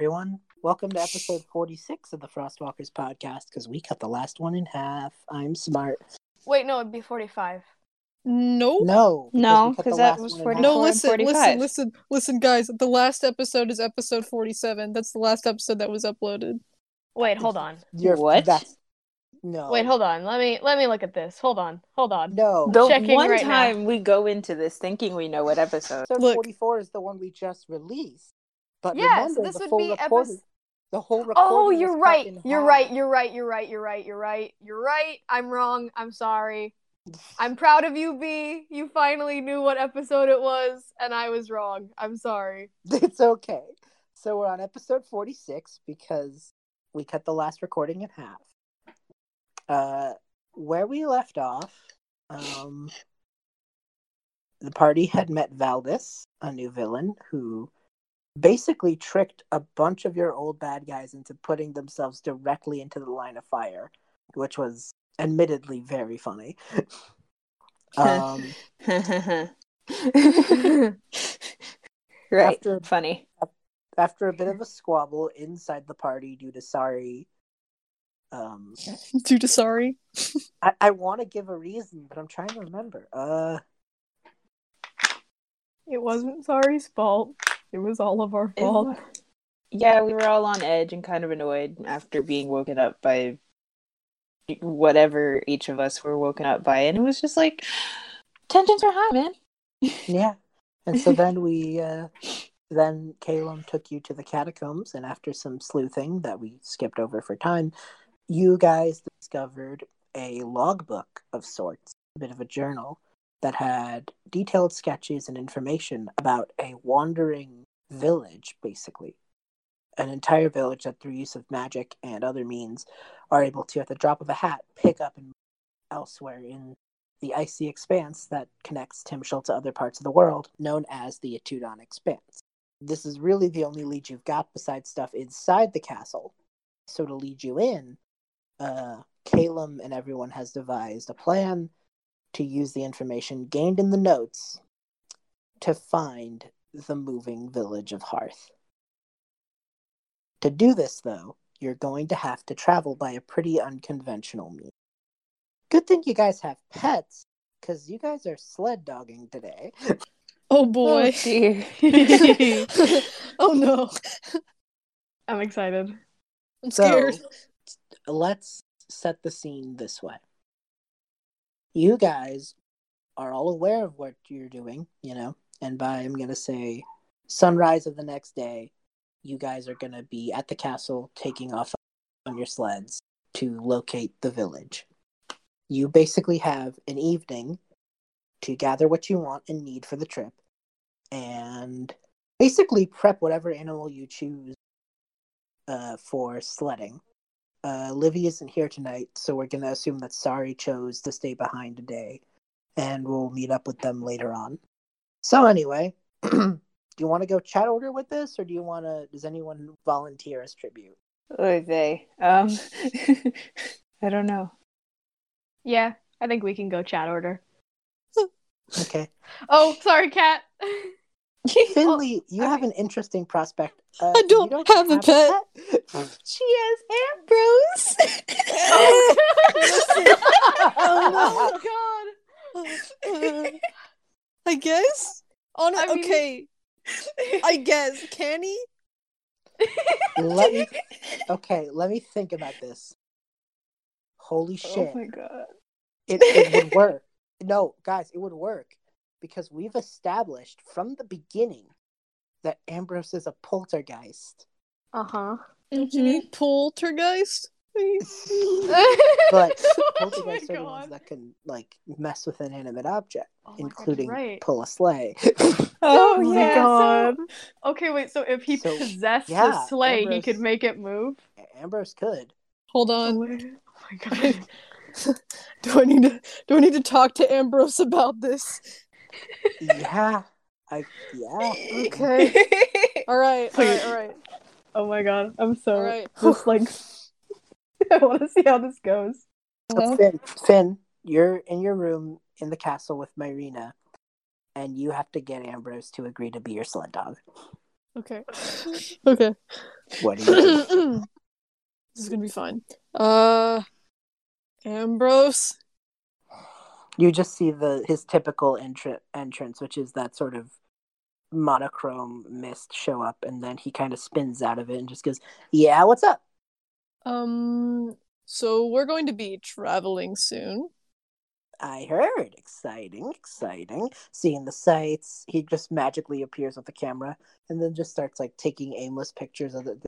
Hello, everyone. Welcome to episode 46 of the Frostwalkers podcast because we cut the last one in half. I'm smart. Wait, no, it'd be 45. No. No. No, we cut 'cause the that was one in 40 half. No, 44 and listen, listen, listen, listen, guys. The last episode is episode 47. That's the last episode that was uploaded. Wait, hold on. You're, What? That's, no. Wait, hold on. Let me let me look at this. Hold on. Hold on. No. The Checking one right now. time we go into this thinking we know what episode. Episode Look. 44 is the one we just released. But Yeah, so this the would be recording, epis- the whole recording Oh, you're right. You're half. right. You're right. You're right. You're right. You're right. You're right. I'm wrong. I'm sorry. I'm proud of you, B. You finally knew what episode it was, and I was wrong. I'm sorry. It's okay. So we're on episode 46 because we cut the last recording in half. Uh, where we left off, um, the party had met Valdis, a new villain who basically tricked a bunch of your old bad guys into putting themselves directly into the line of fire, which was admittedly very funny. um, right. After- Funny. after a bit of a squabble inside the party due to Sari. um, Due to Sari. I, I want to give a reason, but I'm trying to remember. Uh, It wasn't Sari's fault. It was all of our fault. wa- Yeah, we were all on edge and kind of annoyed after being woken up by whatever each of us were woken up by, and it was just like tensions are high, man. yeah, and so then we, uh, then Caleb took you to the catacombs, and after some sleuthing that we skipped over for time, you guys discovered a logbook of sorts, a bit of a journal that had detailed sketches and information about a wandering village, basically. An entire village that, through use of magic and other means, are able to, at the drop of a hat, pick up and move elsewhere in the icy expanse that connects Timshel to other parts of the world, known as the Itudon Expanse. This is really the only lead you've got besides stuff inside the castle. So to lead you in, uh, Calum and everyone has devised a plan to use the information gained in the notes to find the moving village of Hearth. To do this, though, you're going to have to travel by a pretty unconventional means. Good thing you guys have pets, because you guys are sled dogging today. Oh, oh boy. dear. oh no. I'm excited. I'm So, scared. let's set the scene this way. You guys are all aware of what you're doing, you know, and by I'm going to say sunrise of the next day, you guys are going to be at the castle taking off on your sleds to locate the village. You basically have an evening to gather what you want and need for the trip and basically prep whatever animal you choose uh, for sledding. Uh, Livy isn't here tonight, so we're going to assume that Sari chose to stay behind today, and we'll meet up with them later on. So, anyway, do you want to go chat order with this, or do you want to? Does anyone volunteer as tribute? Oy vey. Um, I don't know. Yeah, I think we can go chat order. Okay, Oh, sorry, cat. Finley, you have an interesting prospect. Uh, I you don't have a pet. pet? She has Ambrose. oh Uh, I guess. On I mean- okay. I guess. Can he? let me. Okay, let me think about this. Holy shit! Oh my god. it, it would work. No, guys, it would work because we've established from the beginning that Ambrose is a poltergeist. Uh huh. Mm-hmm. Poltergeist? But oh my poltergeists are the ones that can like mess with an inanimate object, Oh my God, including right. pull a sleigh. Oh, my yeah. God. Okay, wait. So if he So, possessed yeah, the sleigh, he could make it move. Ambrose could. Hold on. Oh on. my god. Do I need to do I need to talk to Ambrose about this? Yeah, I yeah. Okay. Alright, alright, alright. Oh my god. I'm so Alright. just like I want to see how this goes. So Finn, Finn, you're in your room in the castle with Myrina, and you have to get Ambrose to agree to be your sled dog. Okay. okay. What do you this is gonna be fine. Uh, Ambrose. You just see the his typical entr- entrance, which is that sort of monochrome mist show up, and then he kind of spins out of it and just goes, "Yeah, what's up?" Um. So we're going to be traveling soon. I heard. Exciting, exciting. Seeing the sights. He just magically appears with the camera and then just starts like taking aimless pictures of the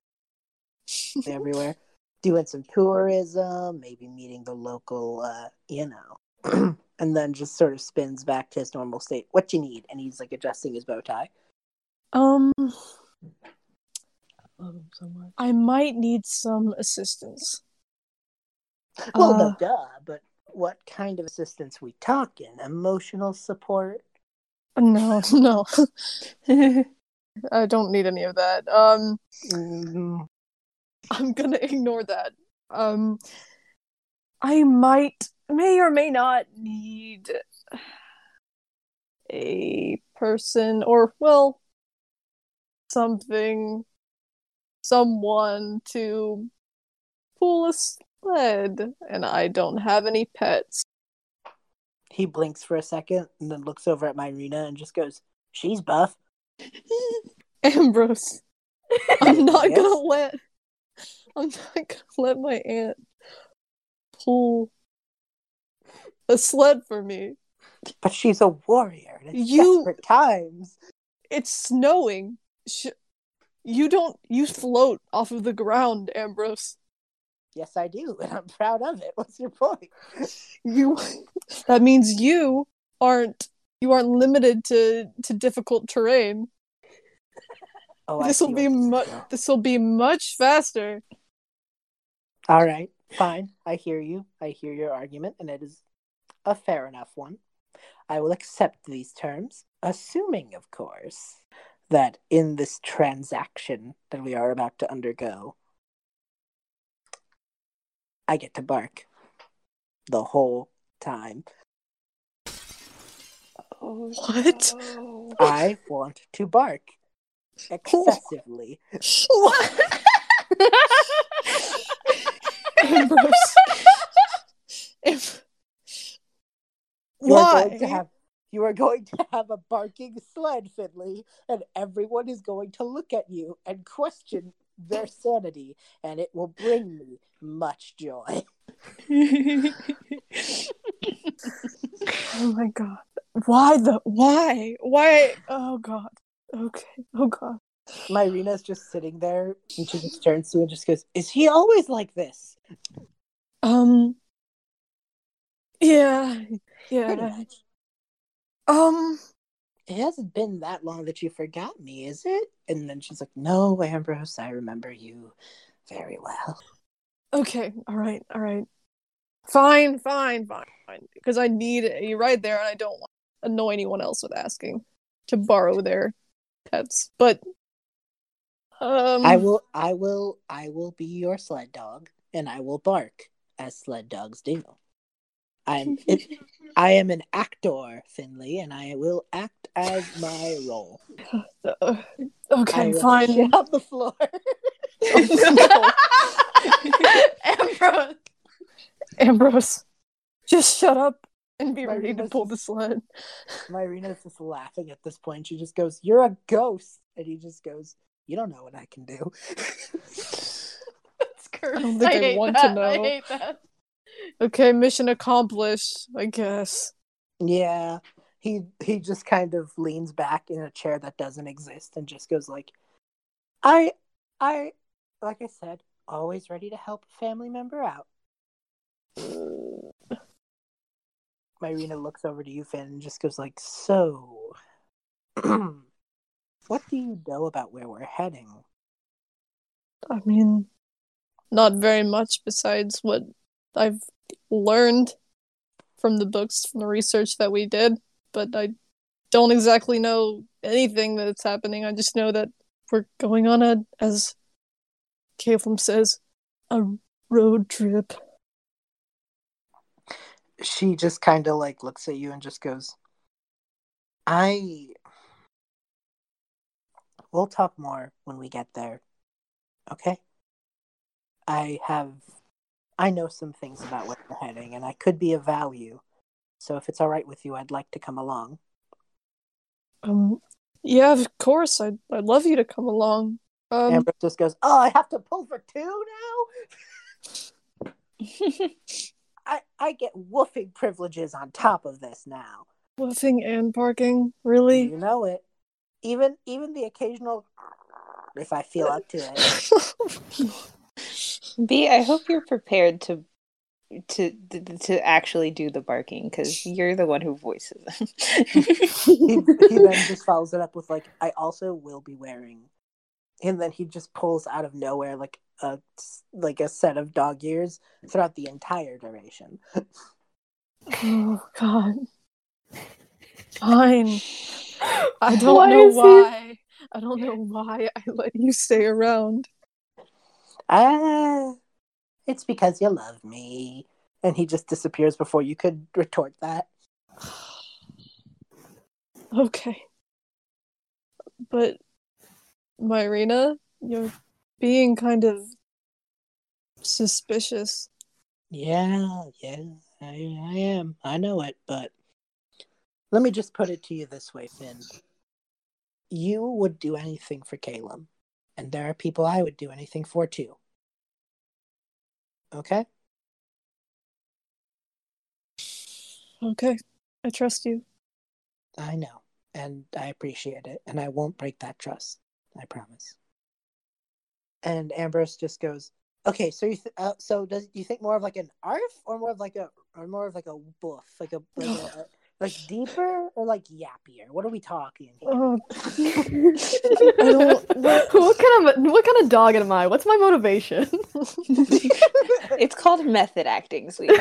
everywhere. Doing some tourism, maybe meeting the local, uh, you know. and then just sort of spins back to his normal state. What you need? And he's like adjusting his bow tie. Um. Love him so much. I might need some assistance. Well, Uh, no, duh, but what kind of assistance we talking? Emotional support? No, no, I don't need any of that. Um, Mm, I'm gonna ignore that. Um, I might, may or may not need a person, or well, something, someone to pull a sled, and I don't have any pets. he blinks for a second and then looks over at Myrina and just goes, She's buff. Ambrose, I'm not Yes? gonna let, I'm not gonna let my aunt pull a sled for me. But she's a warrior. And it's You- desperate times. It's snowing. Sh- you don't. You float off of the ground, Ambrose. Yes, I do, and I'm proud of it. What's your point? You. that means you aren't. You aren't limited to to difficult terrain. Oh, This will be much. This will be much faster. All right, fine. I hear you. I hear your argument, and it is a fair enough one. I will accept these terms, assuming, of course, that in this transaction that we are about to undergo, I get to bark the whole time. Oh, What? no. I want to bark excessively. Ambrose. Am- You are Why? going to have you are going to have a barking sled, Finley, and everyone is going to look at you and question their sanity, and it will bring me much joy. Oh my god. Why the why? Why oh god. Okay. Oh god. Myrina's just sitting there, and she just turns to you and just goes, "Is he always like this?" Um Yeah. Yeah. Um It hasn't been that long that you forgot me, is it? And then she's like, "No, Ambrose, I remember you very well." okay. All right. All right. Fine, fine, fine, fine. Because I need you right there and I don't want to annoy anyone else with asking to borrow their pets. But um I will, I will, I will be your sled dog, and I will bark as sled dogs do. I'm, it, I am an actor, Finley, and I will act as my role. okay, fine. shit on the floor. Ambrose. Ambrose, just shut up and be ready to pull the sled. Myrina's just laughing at this point. She just goes, "You're a ghost," and he just goes, "You don't know what I can do." That's cursed. I don't think I hate want to know. I hate that. Okay, mission accomplished, I guess. yeah, he he just kind of leans back in a chair that doesn't exist and just goes like, "I, I, like I said, always ready to help a family member out." Myrina looks over to you, Finn, and just goes like, "So, what do you know about where we're heading?" I mean, not very much besides what I've learned from the books, from the research that we did, but I don't exactly know anything that's happening. I just know that we're going on a, as Caleb says, a road trip. she just kind of like looks at you and just goes, I we'll talk more when we get there. Okay? I have I know some things about where we're heading and I could be of value. So if it's all right with you, I'd like to come along. Um, yeah, of course. I'd I'd love you to come along. Um, Ambrose just goes, "Oh, I have to pull for two now. I I get woofing privileges on top of this now. woofing and barking, really? You know it. Even even the occasional, if I feel up to it. B, I hope you're prepared to to to, to actually do the barking because you're the one who voices them. he, he then just follows it up with like, "I also will be wearing," and then he just pulls out of nowhere like a like a set of dog ears throughout the entire duration. oh God. Fine. I don't Why know is he- why. I don't know why I let you stay around. Ah, it's because you love me. And he just disappears before you could retort that. Okay. But Myrina, you're being kind of suspicious. Yeah, yeah, I, I am. I know it, but let me just put it to you this way, Finn. You would do anything for Caleb, and there are people I would do anything for too. Okay? Okay. I trust you. I know, and I appreciate it, and I won't break that trust. I promise. And Ambrose just goes, "Okay, so you th- uh, so does you think more of like an arf or more of like a or more of like a woof, like a like, a, like deeper or like yappier? What are we talking here?" Oh, What? what kind of what kind of dog am I? What's my motivation? it's called method acting, sweetie.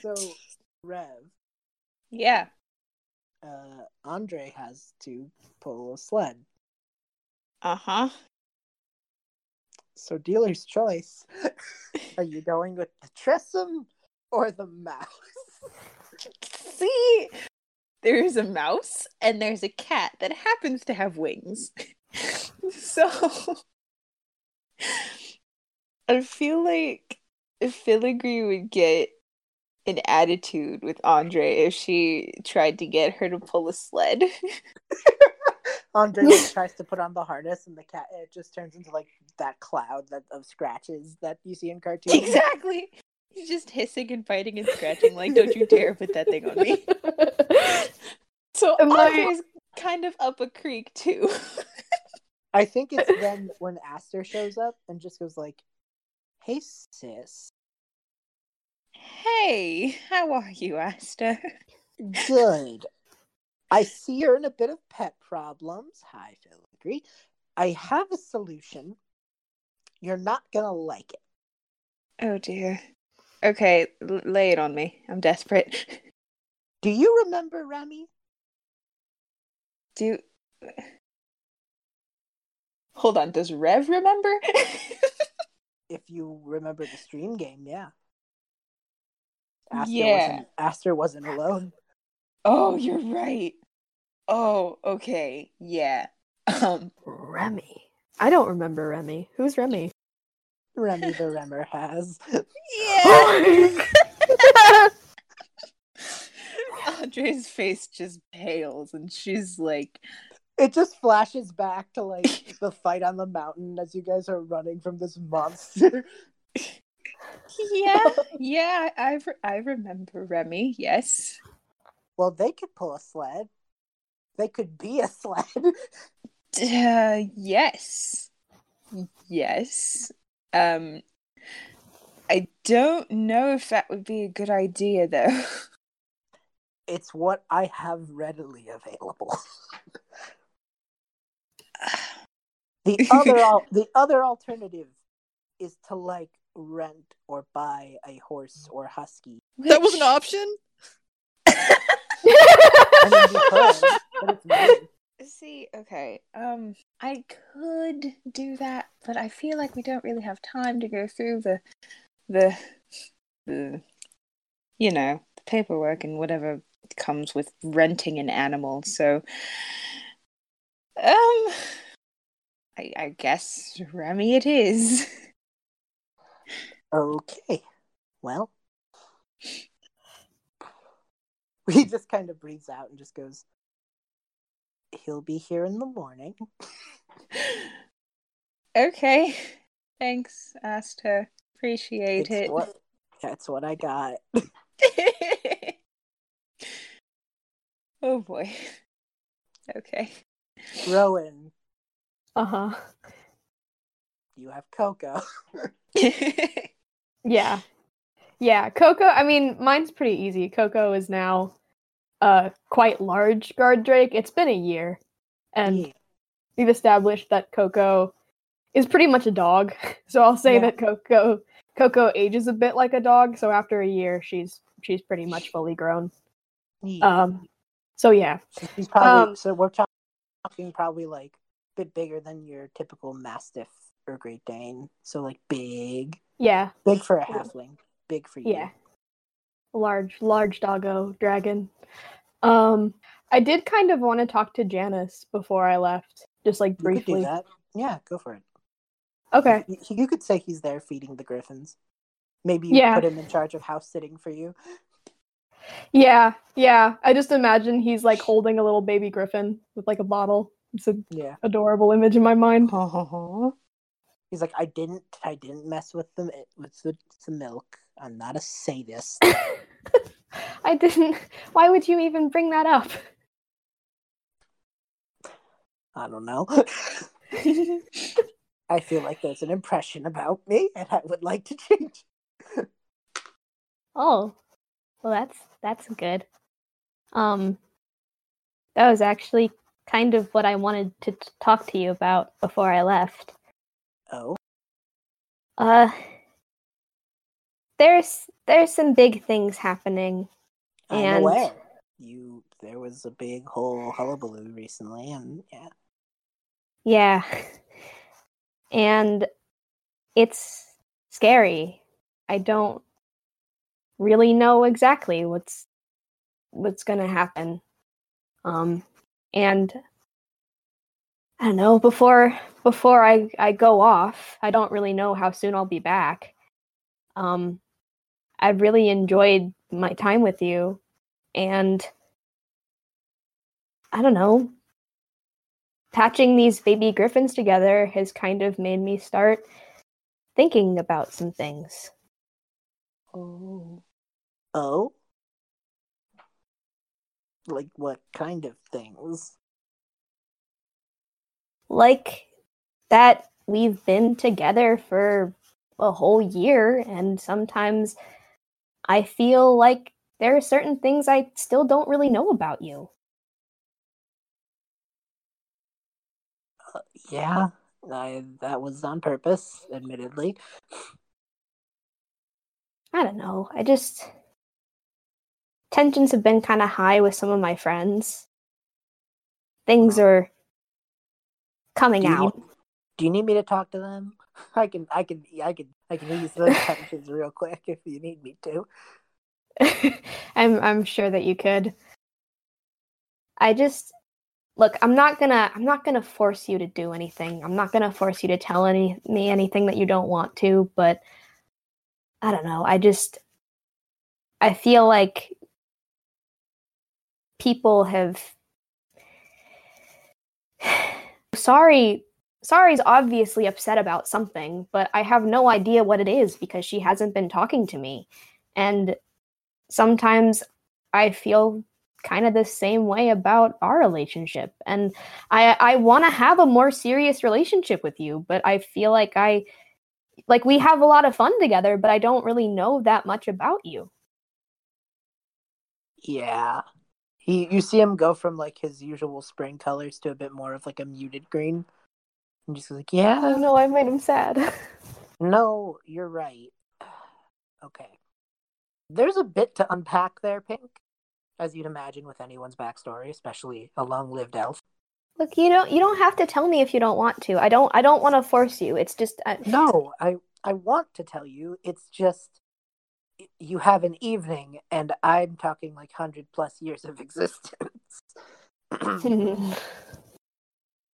so, Rev, yeah. uh, Andre has to pull a sled. Uh huh. So, dealer's choice. are you going with the Tressym or the mouse? See, there's a mouse and there's a cat that happens to have wings. so I feel like Filigree would get an attitude with Andre if she tried to get her to pull a sled. Andre like, tries to put on the harness, and the cat it just turns into like that cloud that of scratches that you see in cartoons. exactly. He's just hissing and biting and scratching like, don't you dare put that thing on me. So Am I- Andre's kind of up a creek too. I think it's then when Aster shows up and just goes like, "Hey sis, hey, how are you, Asta? good. I see you're in a bit of pet problems. Hi, Filigree. I have a solution. You're not gonna like it. Oh dear. Okay, l- lay it on me. I'm desperate. Do you remember Remy? Do Hold on, does Rev remember? If you remember the stream game, yeah. Aster Yeah. wasn't Aster wasn't alone. oh, you're right. Oh, okay. Yeah. Um Remy. I don't remember Remy. Who's Remy? Remy the Remorhaz. Yeah. Andre's face just pales and she's like It just flashes back to like the fight on the mountain as you guys are running from this monster. Yeah, yeah, I re- I remember Remy. Yes. Well, they could pull a sled. They could be a sled. Uh, yes. Yes. Um I don't know if that would be a good idea though. It's what I have readily available. the other al- the other alternative is to like rent or buy a horse or husky. That was an option? I mean, you See, okay. Um I could do that, but I feel like we don't really have time to go through the the the you know, the paperwork and whatever comes with renting an animal. So Um, I, I guess Remy it is. Okay. Well, he just kind of breathes out and just goes, He'll be here in the morning. okay. Thanks, Asta. Appreciate It's it. what, that's what I got. oh boy. Okay. Rowan, Uh huh. you have Coco. Yeah. Yeah. Coco, I mean, mine's pretty easy. Coco is now a quite large guard drake. It's been a year. And Yeah. we've established that Coco is pretty much a dog. So I'll say Yeah. that Coco Coco ages a bit like a dog. So after a year, she's she's pretty much fully grown. Yeah. Um. So yeah. So He's probably um, so we're talk- talking probably like a bit bigger than your typical Mastiff or Great Dane. So like big, Yeah. big for a halfling, big for you. Yeah. Large, large doggo dragon. Um, I did kind of want to talk to Janice before I left, just like you could do briefly. that. Yeah, go for it. Okay. You, you could say he's there feeding the griffins. Maybe you Yeah. put him in charge of house sitting for you. Yeah, yeah. I just imagine he's like holding a little baby griffin with like a bottle. It's an Yeah. adorable image in my mind. He's like, I didn't, I didn't mess with the with the, the milk. I'm not a sadist. I didn't. Why would you even bring that up? I don't know. I feel like there's an impression about me, and I would like to change. Oh, well, that's that's good. Um, that was actually kind of what I wanted to t- talk to you about before I left. Oh, Uh, there's there's some big things happening. I'm And- aware. You, there was a big whole hullabaloo recently, and yeah, Yeah, and it's scary. I don't really know exactly what's what's gonna happen. Um, and I don't know before before I I go off. I don't really know how soon I'll be back. Um, I've really enjoyed my time with you, and I don't know. Patching these baby griffins together has kind of made me start thinking about some things. oh, oh, like what kind of things? like that we've been together for a whole year and sometimes i feel like there are certain things i still don't really know about you uh, Yeah, I, that was on purpose, admittedly. i don't know i just tensions have been kind of high with some of my friends things are coming Do out need, do you need me to talk to them? I can, I can, I can, I can ease those tensions real quick if you need me to. I'm I'm sure that you could. I just look, I'm not gonna I'm not gonna force you to do anything. I'm not gonna force you to tell any me anything that you don't want to, but I don't know. I just I feel like people have sorry Sari's obviously upset about something but i have no idea what it is because she hasn't been talking to me and sometimes I feel kind of the same way about our relationship. And I I want to have a more serious relationship with you, but I feel like I like we have a lot of fun together, but I don't really know that much about you. Yeah. He you see him go from like his usual spring colors to a bit more of like a muted green. And just like, yeah, Oh no, I made him sad. no, you're right. Okay. There's a bit to unpack there, Pink, as you'd imagine with anyone's backstory, especially a long-lived elf. Look, you don't you don't have to tell me if you don't want to. I don't I don't want to force you. It's just uh, No, I I want to tell you. It's just you have an evening, and I'm talking like hundred plus years of existence.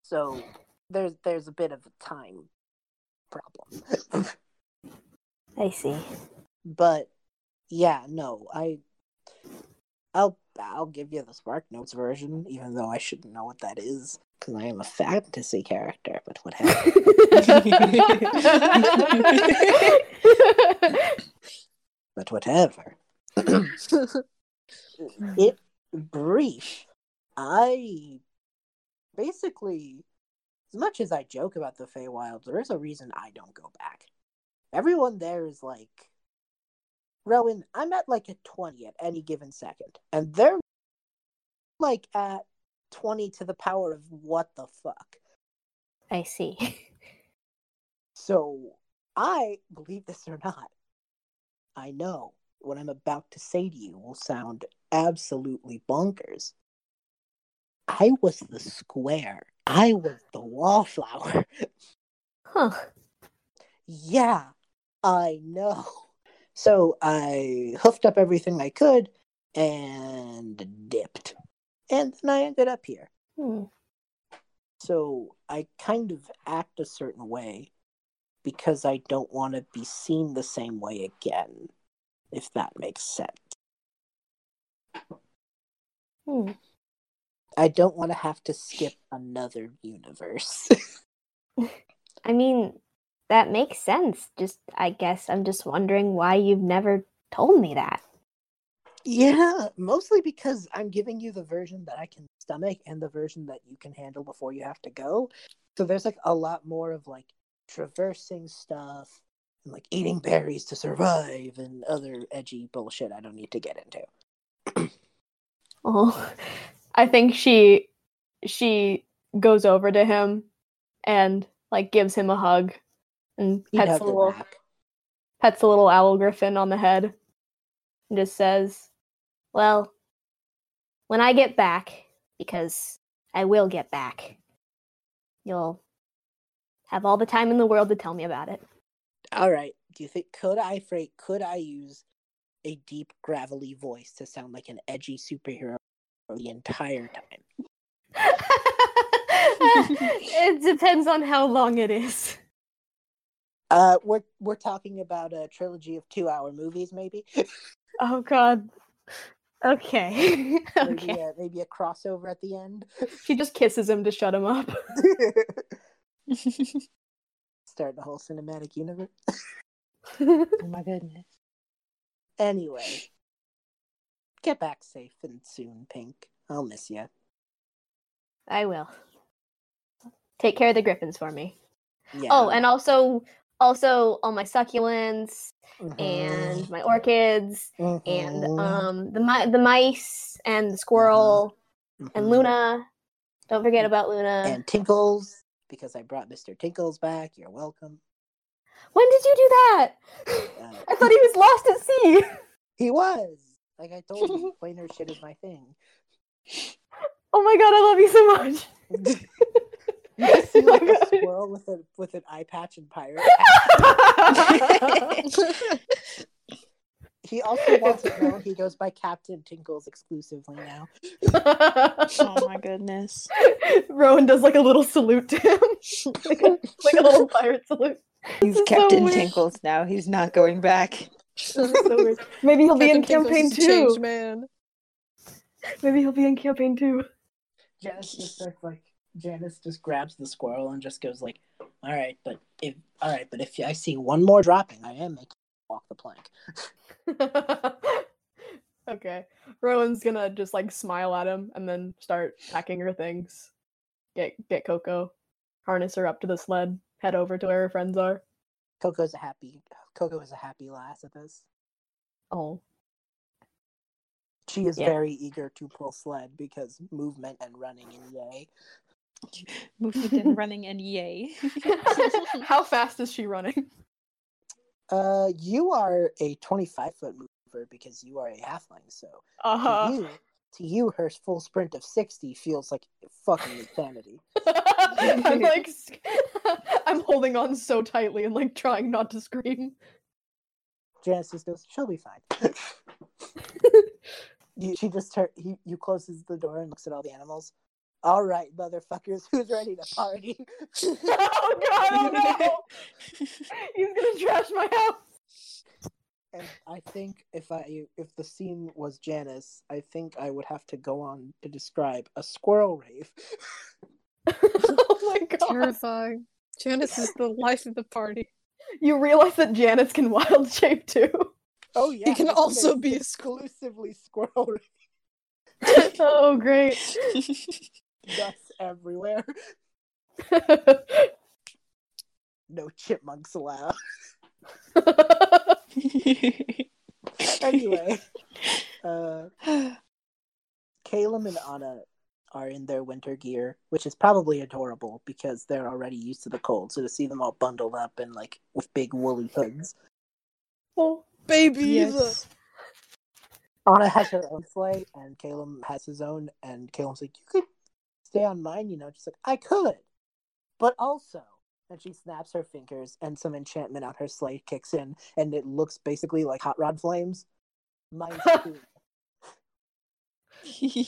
So there's there's a bit of a time problem. I see. but yeah, no, I I'll I'll give you the Spark Notes version, even though I shouldn't know what that is because I am a fantasy character. But whatever. but whatever. it brief. I basically, as much as I joke about the Feywild, there is a reason I don't go back. Everyone there is like, Rowan, I'm at like a 20 at any given second, and they're like at 20 to the power of what the fuck. I see. So I, believe this or not, I know what I'm about to say to you will sound absolutely bonkers. I was the square. I was the wallflower. Huh. yeah, I know. So I hoofed up everything I could and dipped. And then I ended up here. Hmm. So I kind of act a certain way because I don't want to be seen the same way again, if that makes sense. Hmm. I don't want to have to skip another universe. I mean, that makes sense. Just, I guess I'm just wondering why you've never told me that. yeah, mostly because I'm giving you the version that I can stomach and the version that you can handle before you have to go. So there's like a lot more of like traversing stuff and like eating berries to survive and other edgy bullshit I don't need to get into. Oh, I think she she goes over to him and like gives him a hug and pets a little back. pets a little owl griffin on the head and just says, Well, when I get back, because I will get back, you'll have all the time in the world to tell me about it. All right. Do you think could I Freight could I use a deep gravelly voice to sound like an edgy superhero for the entire time? it depends on how long it is. Uh we're we're talking about a trilogy of 2-hour movies maybe. Oh god. Okay. maybe okay. a, maybe a crossover at the end. She just kisses him to shut him up. Start the whole cinematic universe. Oh my goodness. Anyway, get back safe and soon, Pink. I'll miss you. I will. Take care of the griffins for me. Yeah. Oh, and also also all my succulents Mhm. and my orchids and Mhm. um the mi- the mice and the squirrel and Mhm. Luna. Don't forget about Luna. and Tinkles because I brought Mr. Tinkles back. You're welcome. when did you do that? Uh, I thought he was lost at sea. he was like I told you, plainer shit is my thing. Oh my god, I love you so much. you just see like Oh my a God. squirrel with a with an eye patch and pirate. he also wants to know he goes by Captain Tinkles exclusively now. Oh my goodness. Rowan does like a little salute to him, like, a, like a little pirate salute. He's This is so Captain. Tinkles now. He's not going back. So weird. Maybe he'll be in campaign is a two. man. Maybe he'll be in campaign two. Janice just starts like Janice just grabs the squirrel and just goes like, "All right, but if all right, but if I see one more dropping, I am making walk the plank." okay. Rowan's gonna just like smile at him and then start packing her things. Get get Coco, harness her up to the sled, head over to where her friends are. Coco's a happy Coco is a happy lass at this. Oh. She is Yeah. very eager to pull sled because movement and running and yay. Movement and running and yay. How fast is she running? Uh, you are a twenty-five foot mover because you are a halfling. So uh-huh. you, to you, her full sprint of sixty feels like fucking insanity. I'm like, I'm holding on so tightly and like trying not to scream. Janice goes, "She'll be fine." you, she just tur- he you closes the door and looks at all the animals. All right, motherfuckers, who's ready to party? oh god, oh no! He's gonna trash my house. And I think if I if the scene was Janice, I think I would have to go on to describe a squirrel rave. oh my god. Terrifying. Janice is the life of the party. You realize that Janice can wild shape too. Oh yeah, He can it's also be exclusively squirrel rave. oh great. Nuts everywhere. No chipmunks allowed. Anyway, uh, Caleb and Anna are in their winter gear, which is probably adorable because they're already used to the cold. So to see them all bundled up and like with big woolly hoods. oh, Babies. Yes. Anna has her own sleigh and Caleb has his own, and Caleb's like, You could stay on mine, you know. She's like, I could, but also. And she snaps her fingers, and some enchantment on her sleigh kicks in, and it looks basically like hot rod flames. Mine's too.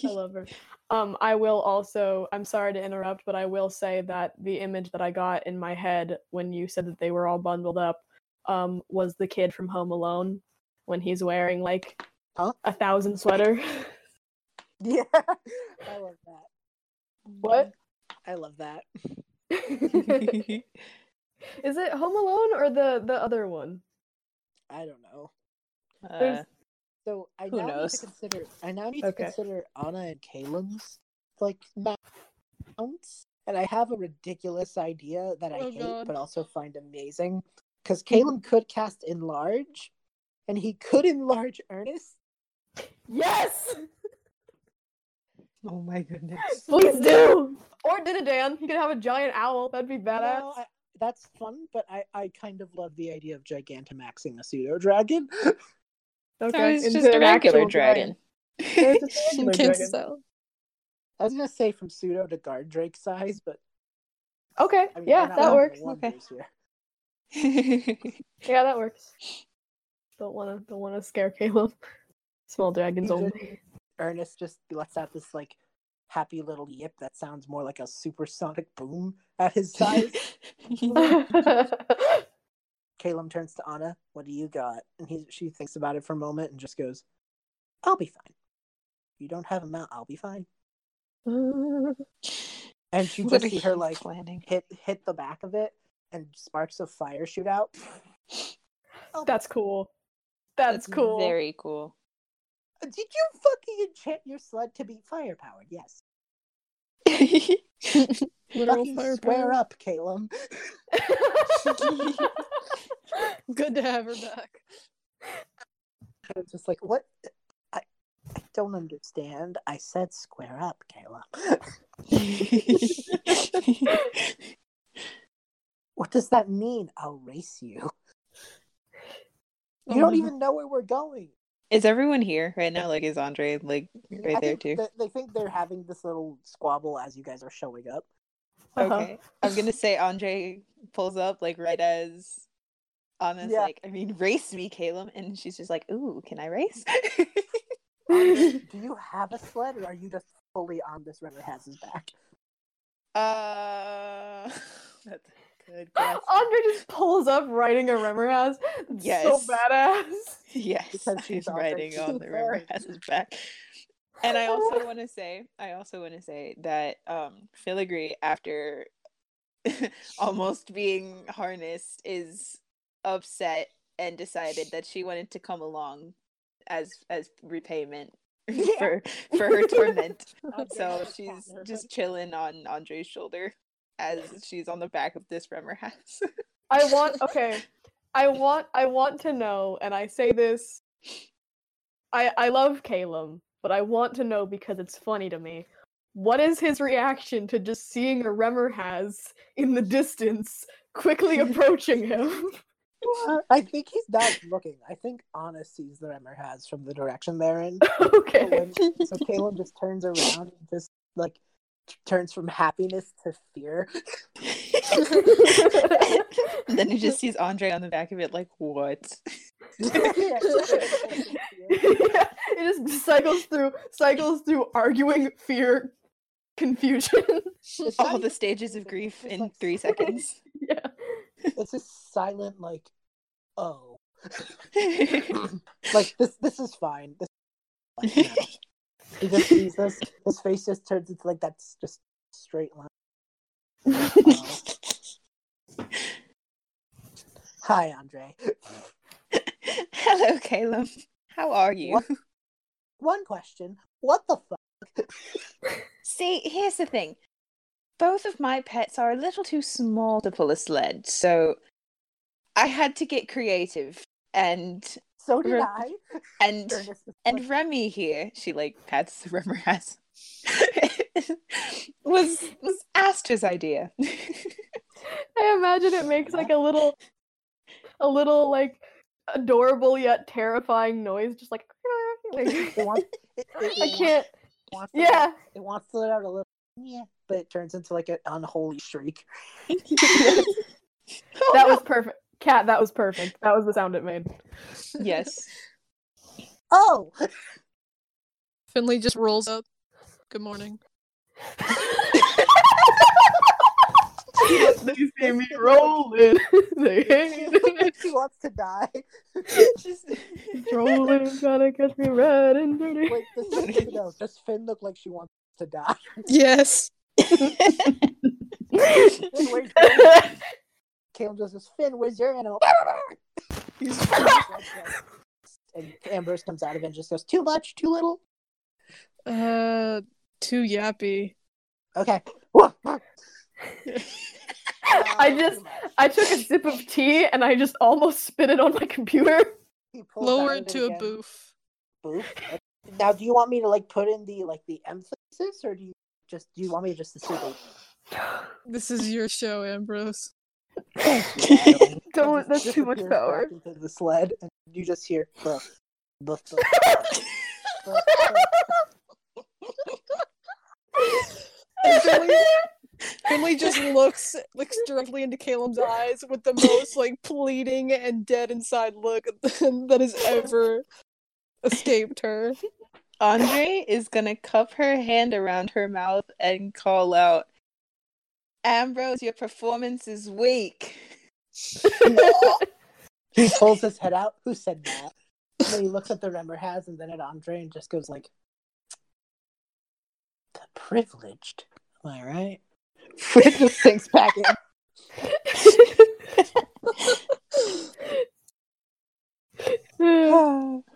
I love her. Um, I will also. I'm sorry to interrupt, but I will say that the image that I got in my head when you said that they were all bundled up, um, was the kid from Home Alone when he's wearing like Huh? a thousand sweater. Yeah, I love that. what I love that. is it? Home Alone or the the other one? I don't know. Uh, So I now knows? need to consider. I now need Okay. to consider Anna and Caleb's like mounts, and I have a ridiculous idea that I Oh, hate, God. but also find amazing. Because Caleb could cast enlarge, and he could enlarge Ernest. Yes, oh my goodness. please do. Or Dinadan. He could have a giant owl. That'd be badass. No, I, that's fun, but I, I kind of love the idea of Gigantamaxing a pseudo dragon. okay, it's just a regular actual dragon. There's a regular dragon. style. I was gonna say from pseudo to guard drake size, but Okay, I mean, yeah, that works. Okay. Yeah, that works. Don't wanna don't wanna scare Caleb. Small dragons only. Ernest just lets out this like happy little yip that sounds more like a supersonic boom at his side. Caleb turns to Anna. What do you got? And he she thinks about it for a moment and just goes, "I'll be fine. You don't have a mount. I'll be fine." And you just are see her you like planning? hit hit the back of it, and sparks of fire shoot out. That's cool. That's, cool. Very cool. Did you fucking enchant your sled to be fire powered? Yes. Fucking fire square up, Caleb. Good to have her back. I was just like, what? I, I don't understand. I said square up, Caleb. what does that mean? I'll race you. Oh you don't even know where we're going. Is everyone here right now? Like, is Andre like right I there too? that- they think they're having this little squabble as you guys are showing up. Uh-huh. Okay. I'm gonna say Andre pulls up like right as Anna's Yeah. like, I mean, race me, Caleb, and she's just like, Ooh, can I race? Andre, do you have a sled, or are you just fully on this river has his back? uh, that's a good question. Andre just pulls up riding a Remorhaz. That's So Yes. badass. Yes, Because she's she's riding on the river Cooper. has his back. And I also want to say, I also want to say that um Filigree, after almost being harnessed, is upset and decided that she wanted to come along as as repayment Yeah. for for her torment. Andre so she's just chilling on Andre's shoulder as she's on the back of this Remorhaz. I want okay. I want I want to know, and I say this. I I love Caleb, but I want to know because it's funny to me. What is his reaction to just seeing a Remorhaz in the distance, quickly approaching him? I think he's not looking. I think Anna sees the Remorhaz from the direction they're in. So, okay. when, so Caleb just turns around and just like t- turns from happiness to fear. and then he just sees Andrei on the back of it, like, what? Yeah. it just cycles through cycles through arguing, fear, confusion. It's All not the stages of grief in like- three seconds. yeah. It's a silent like, oh, like this. This is fine. This. Like, no. He just sees this. His face just turns into like that's just straight line. Hi, Andrei. Hello, Caleb. How are you? What? One question: What the fuck? See, here's the thing. Both of my pets are a little too small to pull a sled, so I had to get creative. And So did Re- I. and and Remy here, she like pats the Remorhaz was was Astra's idea. I imagine it makes like a little, a little like adorable yet terrifying noise, just like. like it wants, it, it, I it wants- can't. wants Yeah. let- it wants to let out a little yeah, but it turns into like an unholy shriek. That was perfect. Cat, that was perfect. That was the sound it made. yes. Oh, Finley just rolls up. Good morning. they see me rolling. they hate it. she wants to die. Just Rolling, trying to catch me red and dirty. Wait, this no, does Finn look like she wants to die? Yes. Finn, where's your Caleb just says, Finn, where's your animal? He's and Ambrose comes out of it and just goes, too much, too little. uh too yappy. Okay. I just, I took a sip of tea and I just almost spit it on my computer. He Lower it of to a again. boof. Boof. Now, do you want me to like put in the like the emphasis, or do you just do you want me to just to say the This is your show, Ambrose. Yeah, I don't- Don't- that's too much power. Into the sled, and you just hear. "Buh, buh, buh, buh, And Finley, Finley just looks looks directly into Caleb's eyes with the most like pleading and dead inside look that has ever escaped her. Andrei is gonna cup her hand around her mouth and call out, Ambrose, your performance is weak. he pulls his head out. Who said that? And then he looks at the Remorhaz, and then at Andrei, and just goes like, "The privileged." Am I right? Finn just sinks back in.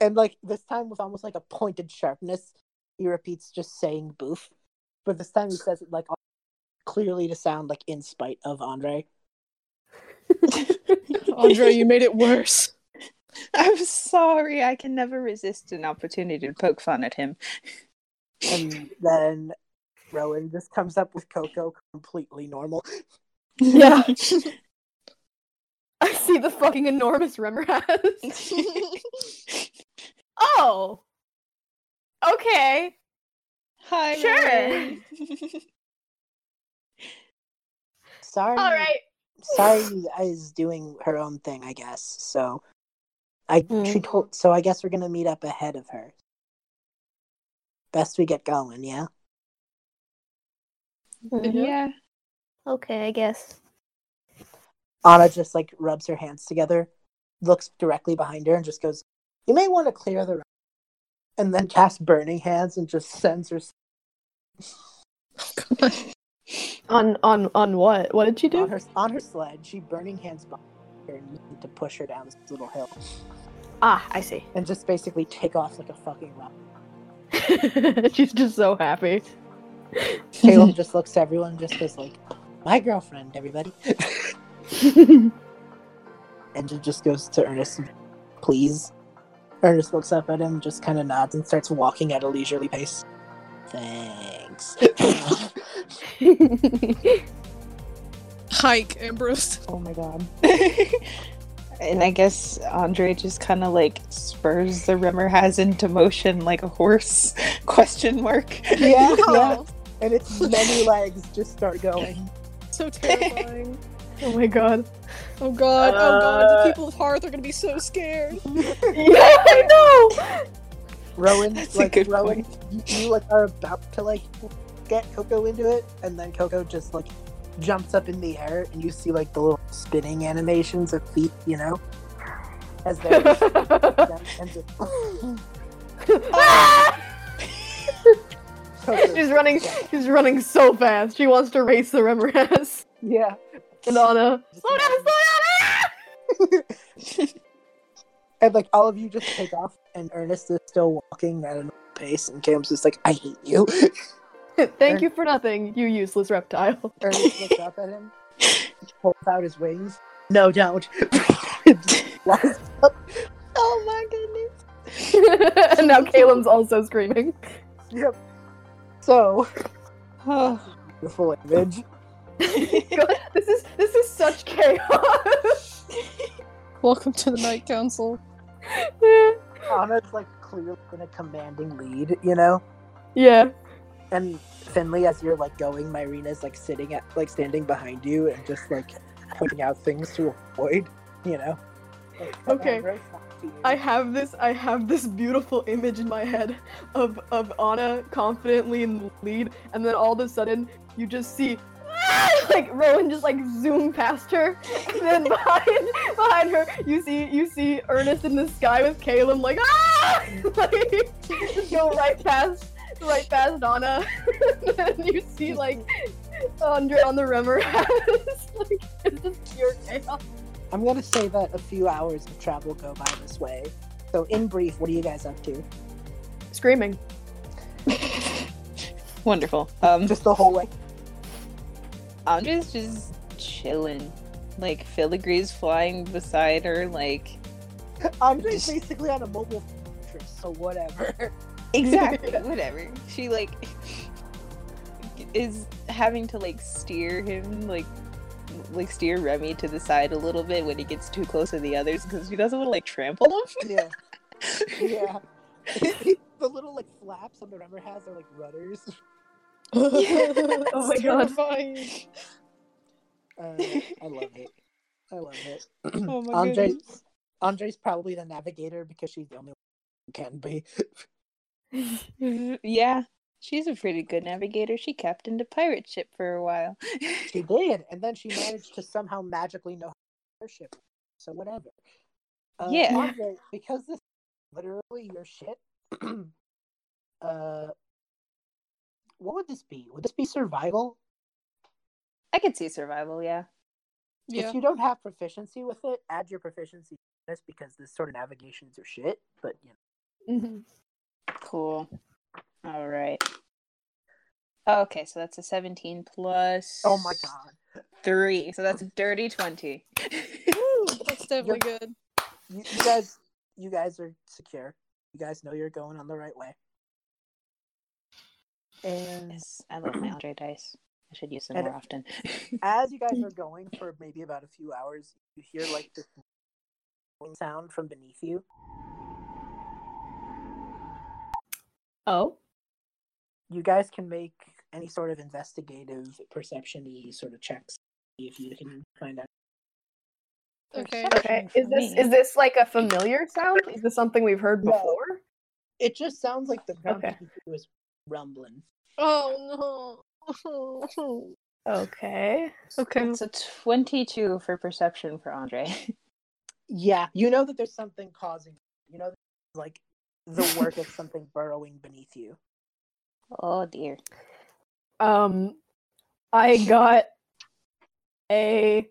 And like this time with almost like a pointed sharpness, he repeats just saying boof. But this time he says it like clearly to sound like in spite of Andrei. Andrei, you made it worse. I'm sorry, I can never resist an opportunity to poke fun at him. And then Rowan just comes up with Coco completely normal. Yeah. I see the fucking enormous Remorhaz. Oh. Okay. Hi, Sure. Rowan. Sari. All right. Sorry is doing her own thing, I guess. So I she Mm. told so I guess we're gonna meet up ahead of her. Best we get going, yeah? yeah. Okay, I guess. Anna just like rubs her hands together, looks directly behind her, and just goes, "You may want to clear the room." And then casts burning hands and just sends her On on on what? What did she do? on her on her sled. She burning hands behind her and using to push her down this little hill, Ah, I see. and just basically take off like a fucking rock. She's just so happy. Caleb just looks to everyone, and just goes like, "My girlfriend, everybody," and it just goes to Ernest, "Please." Ernest looks up at him, just kind of nods, and starts walking at a leisurely pace. Thanks. Hike, Ambrose. oh my god. and I guess Andrei just kind of like spurs the Remorhaz into motion like a horse? Question mark. Yeah, yeah. And its many legs just start going. so terrifying. oh my god. Oh god, oh god, the Uh, people of Hearth are gonna be so scared. Yeah, I know. Rowan, That's a like good Rowan, you, you like are about to like get Coco into it, and then Coco just like jumps up in the air, and you see like the little spinning animations of feet, you know, as they're just, and just she's running. She's running so fast. She wants to race the Remorhaz. Yeah. And Anna, slow down, slow down. ah!" And like all of you just take off, and Ernest is still walking at a normal pace, and Cam's just like, "I hate you." Thank you for nothing, you useless reptile. Ernest looks up at him, pulls out his wings. No, don't. Oh my goodness. and now Caleb's also screaming. Yep. So Oh. beautiful image. This is this is such chaos. Welcome to the Night Council. Anna's like clearly in a commanding lead, you know. yeah. And Finley, as you're like going, Myrina's like sitting at like standing behind you and just like pointing out things to avoid, you know. Okay. I have this I have this beautiful image in my head of of Anna confidently in the lead, and then all of a sudden you just see like Rowan just like zoom past her, and then behind behind her you see you see Ernest in the sky with Caleb like ah like go right past right past Anna, and then you see like Andrei on the Remmer like it's just pure chaos. I'm gonna say that a few hours of travel go by this way. So, in brief, what are you guys up to? Screaming. Wonderful. Um, Just the whole way. Andrei's just chilling. Like filigree's flying beside her. Like Andrei's Just- basically on a mobile fortress, so whatever. Exactly whatever. She like is having to like steer him like like steer Remy to the side a little bit when he gets too close to the others because she doesn't want to like trample him. Yeah, yeah. the little like flaps on the Remorhaz are like rudders. oh my God. Uh, I love it. I love it. oh my Andrei, goodness. Andrei's probably the navigator because she's the only one who can be. yeah, she's a pretty good navigator. She captained a pirate ship for a while. She did, and then she managed to somehow magically know her ship. So whatever. Uh, Yeah. Andrei, because this is literally your shit. uh, what would this be? Would this be survival? I could see survival. Yeah. Yeah. If you don't have proficiency with it, add your proficiency to this because this sort of navigations are shit. But you know, Mhm. Cool. All right. Okay, so that's a 17 plus. oh my god, Three. So that's a dirty 20. Woo, that's definitely good. you, you guys, you guys are secure. You guys know you're going on the right way. And yes, I love my Andrei dice. I should use them more often. as you guys are going for maybe about a few hours, you hear like this sound from beneath you. Oh. You guys can make any sort of investigative perception-y sort of checks if you can find out. Okay. Okay. Is this me. is this like a familiar sound? Is this something we've heard No. before? It just sounds like the ground Okay. beneath you is rumbling. Oh no. Okay. okay. It's a 22 for perception for Andrei. Yeah, you know that there's something causing. You know, like the work of something burrowing beneath you. oh dear. Um I got a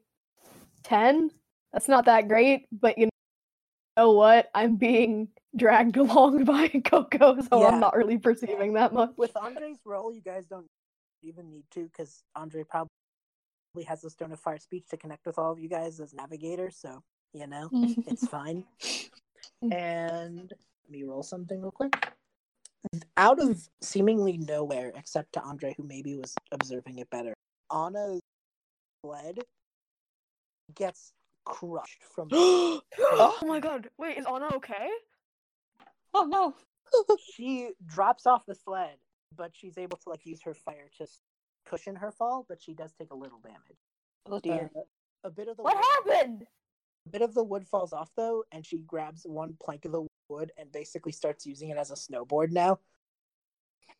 10. That's not that great, but you know what? I'm being dragged along by Coco, so Yeah. I'm not really perceiving that much. With Andrei's role, you guys don't even need to because Andrei probably has the Stone of Fire speech to connect with all of you guys as navigator. So you know, it's fine. And let me roll something real quick. Out of seemingly nowhere, except to Andrei, who maybe was observing it better, Anna's sled gets crushed from. oh my god. Wait, is Anna okay? Oh no. she drops off the sled, but she's able to like use her fire to cushion her fall, but she does take a little damage. Oh dear. Uh, a bit of the What wood, happened? a bit of the wood falls off though, and she grabs one plank of the wood and basically starts using it as a snowboard now.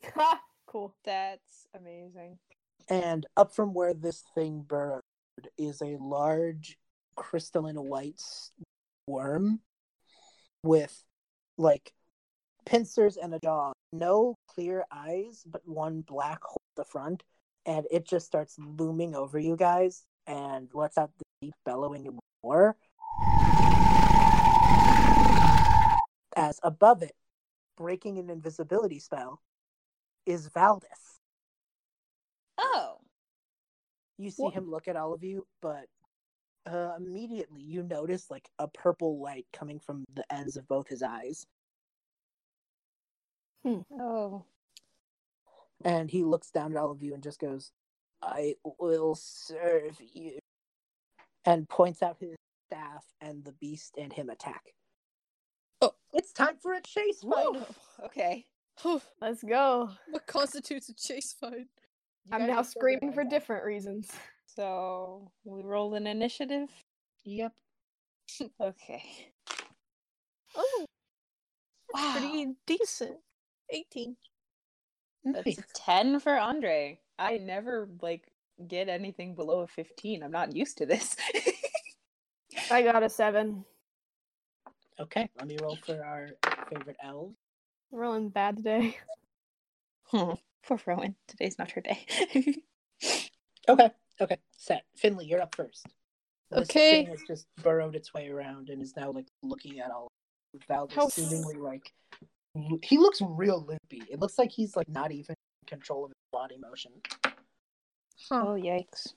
Cool. That's amazing. And up from where this thing burrowed is a large crystalline white worm with like pincers and a jaw. No clear eyes, but one black hole at the front. And it just starts looming over you guys and lets out the deep bellowing roar. As above it, breaking an invisibility spell, is Valdis. Oh. You see What? him look at all of you, but uh, immediately you notice like a purple light coming from the ends of both his eyes. Oh. And he looks down at all of you and just goes, I will serve you. And points out his staff, and the beast and him attack. It's time for a chase fight. Okay. Let's go. what constitutes a chase fight? You I'm now screaming for different reasons. So we roll an initiative. Yep. Okay. Oh, Wow. pretty decent. 18. That's Nice. ten for Andrei. I never like get anything below a fifteen. I'm not used to this. I got a seven. Okay, let me roll for our favorite elves. Rolling bad today. Hmm. Poor Rowan. Today's not her day. Okay, okay, set. Finley, you're up first. This Okay. thing has just burrowed its way around and is now like looking at all. Valdez How f- seemingly like he looks real limpy. It looks like he's like not even in control of his body motion. Huh. oh yikes.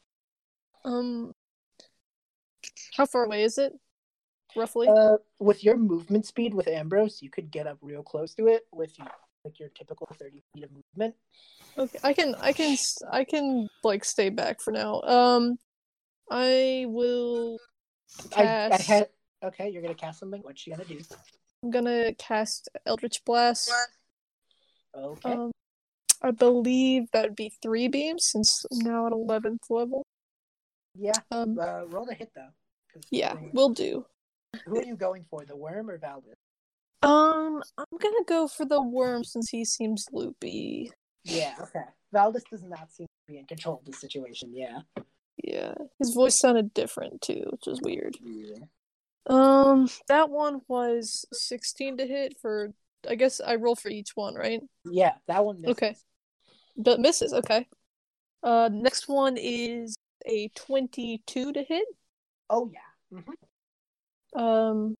Um, how far away is it? Roughly? Uh, with your movement speed with Ambrose, you could get up real close to it with like your typical thirty feet of movement. Okay, I can, I can, I can like stay back for now. Um, I will I, I cast. had okay. You're gonna cast something. What you gonna do? I'm gonna cast Eldritch Blast. Okay. Um, I believe that would be three beams since I'm now at eleventh level. yeah. Um, Uh, roll the hit though. yeah, will do. Who are you going for, the worm or Valdez? Um, I'm gonna go for the worm since he seems loopy. Yeah. Okay. Valdez does not seem to be in control of the situation. Yeah. Yeah, his voice sounded different too, which is weird. Um, that one was 16 to hit for. I guess I roll for each one, right? Yeah, that one. Misses. Okay. But misses. Okay. Uh, next one is a 22 to hit. Oh yeah. hmm Um,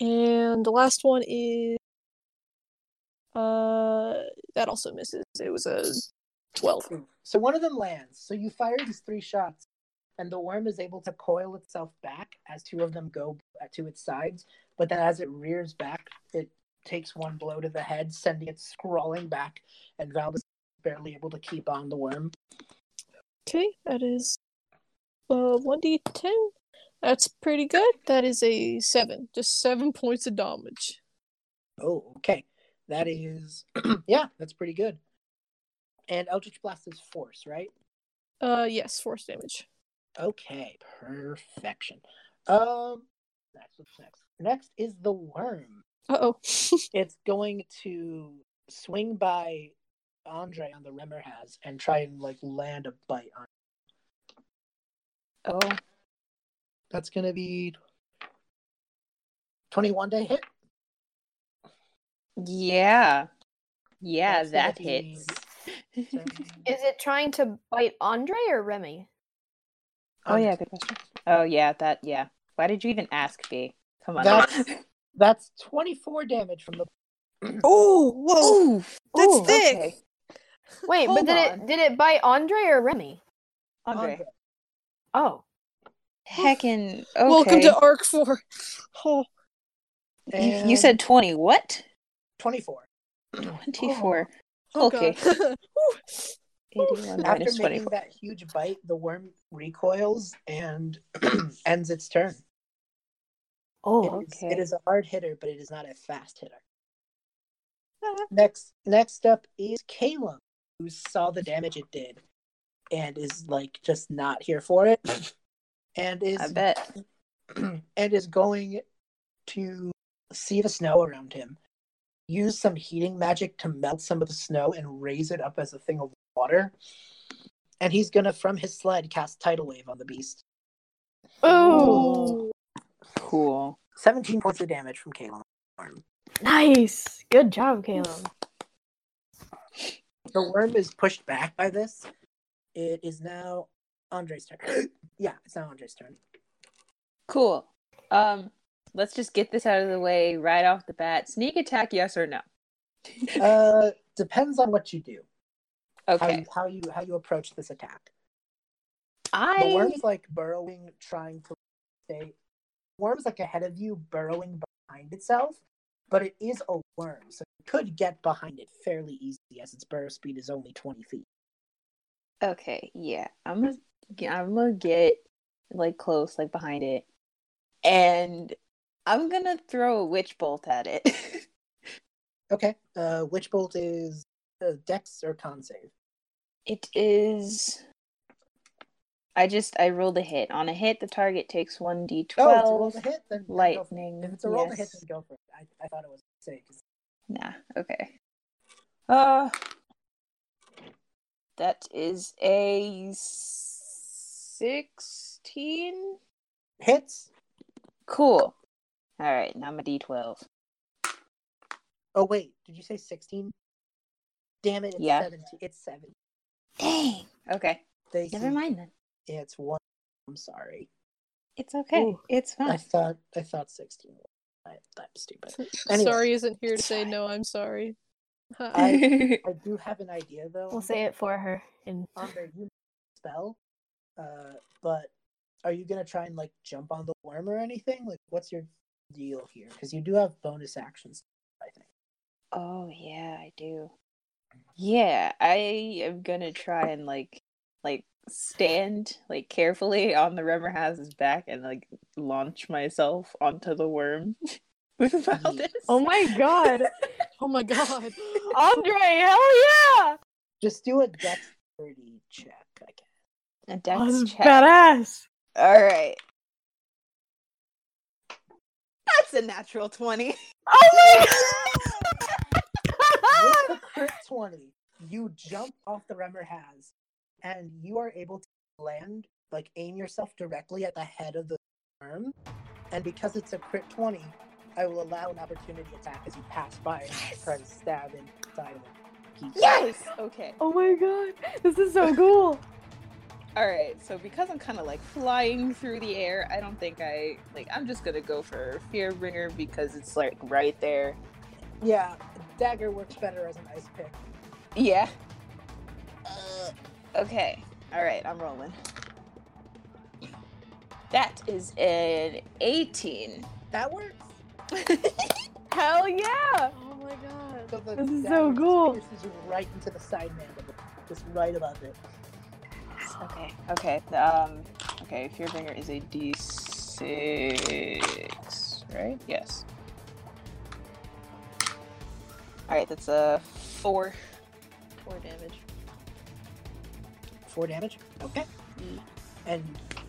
and the last one is uh that also misses. It was a 12. So one of them lands. So you fire these three shots, and the worm is able to coil itself back as two of them go to its sides. But then as it rears back, it takes one blow to the head, sending it scrawling back, and Val is barely able to keep on the worm. Okay, that is uh 1d10. That's pretty good. That is a 7. Just 7 points of damage. Oh, okay. That is, yeah, that's pretty good. And Eldritch Blast is force, right? Uh yes, force damage. Okay, perfection. Um, next, what's next? Next is the worm. Uh-oh. It's going to swing by Andrei on the Remorhaz and try and like land a bite on. Oh. That's gonna be twenty-one day hit. Yeah. Yeah, That's that hits. seven- Is it trying to bite Andrei or Remy? oh yeah, good question. Oh yeah, that yeah. Why did you even ask B? Come on. That's- That's twenty-four damage from the. Oh, whoa. Ooh, That's ooh, thick. okay. Wait, Hold but did on. it did it bite Andrei or Remy? Andrei. Oh, Heckin' okay. Welcome to Arc 4. Oh, you, you said twenty what? twenty-four. Twenty four. oh Okay. God. Eighty-one After minus making twenty-four. that huge bite, the worm recoils and ends its turn. oh, It is- okay. it is a hard hitter, but it is not a fast hitter. Ah. Next, next up is Caleb, who saw the damage it did, and is like just not here for it, and is I bet. and is going to see the snow around him, use some heating magic to melt some of the snow and raise it up as a thing of water. And he's gonna, from his sled, cast tidal wave on the beast. Oh, Cool. 17 points of damage from Caleb. nice. Good job, Caleb. The worm is pushed back by this. It is now Andrei's turn. yeah, it's now Andrei's turn. Cool. Um, let's just get this out of the way right off the bat. Sneak attack, yes or no? Uh, depends on what you do. How Okay. you, how you how you approach this attack. I The worm's like burrowing, trying to stay. Worm's like ahead of you, burrowing behind itself, but it is a worm, so it could get behind it fairly easily, as its burrow speed is only twenty feet. Okay, yeah. I'm gonna I'm gonna get like close, like behind it. And I'm gonna throw a witch bolt at it. Okay. Uh, witch bolt is uh, Dex or con save. it is I just I rolled a hit. On a hit the target takes one d12. Oh, it's a hit. Then then go for it. lightning. If it's a roll to hit, yes. then go for it. I, I thought it was because Nah, okay. Uh that is a sixteen. hits. Cool. Alright, now I'm a D twelve. Oh wait, did you say sixteen? Damn it! It's Yeah. seventeen. It's seven. Dang. Okay. They Never mind then. Yeah, It's one. I'm sorry. It's okay. Ooh. It's fine. I thought I thought sixteen. I, I'm stupid. Anyway. Sari isn't here to say fine. no. I'm sorry. I- I do have an idea though. We'll say it for her. In Andrei, you spell, uh, but are you gonna try and like jump on the worm or anything? Like, what's your deal here? Because you do have bonus actions, I think. oh yeah, I do. Yeah, I am gonna try and like like stand like carefully on the Remorhaz's back and like launch myself onto the worm with Valdez. oh my god, oh my god. Andrei, hell yeah! Just do a dexterity check, I guess. A Oh, dex this is check. badass. All right. That's a natural 20. Oh my With god! the crit twenty, you jump off the Remorhaz, and you are able to land, like aim yourself directly at the head of the worm. And because it's a crit twenty, I will allow an opportunity attack as you pass by and try to stab inside of it. Keep- Yes! Okay. oh my god, this is so cool. All right. So because I'm kind of like flying through the air, I don't think I like I'm just going to go for Fear Fearbringer because it's like right there. Yeah, dagger works better as an ice pick. Yeah. Uh, okay. All right, I'm rolling. That is an 18. That works. Hell yeah! Oh my god. So the This is so just cool. pierces you right into the side man. just right above it. okay. Okay. Um. Okay. Fearbringer is a D6, right? Yes. All right. That's a four. Four damage. Four damage. Okay. And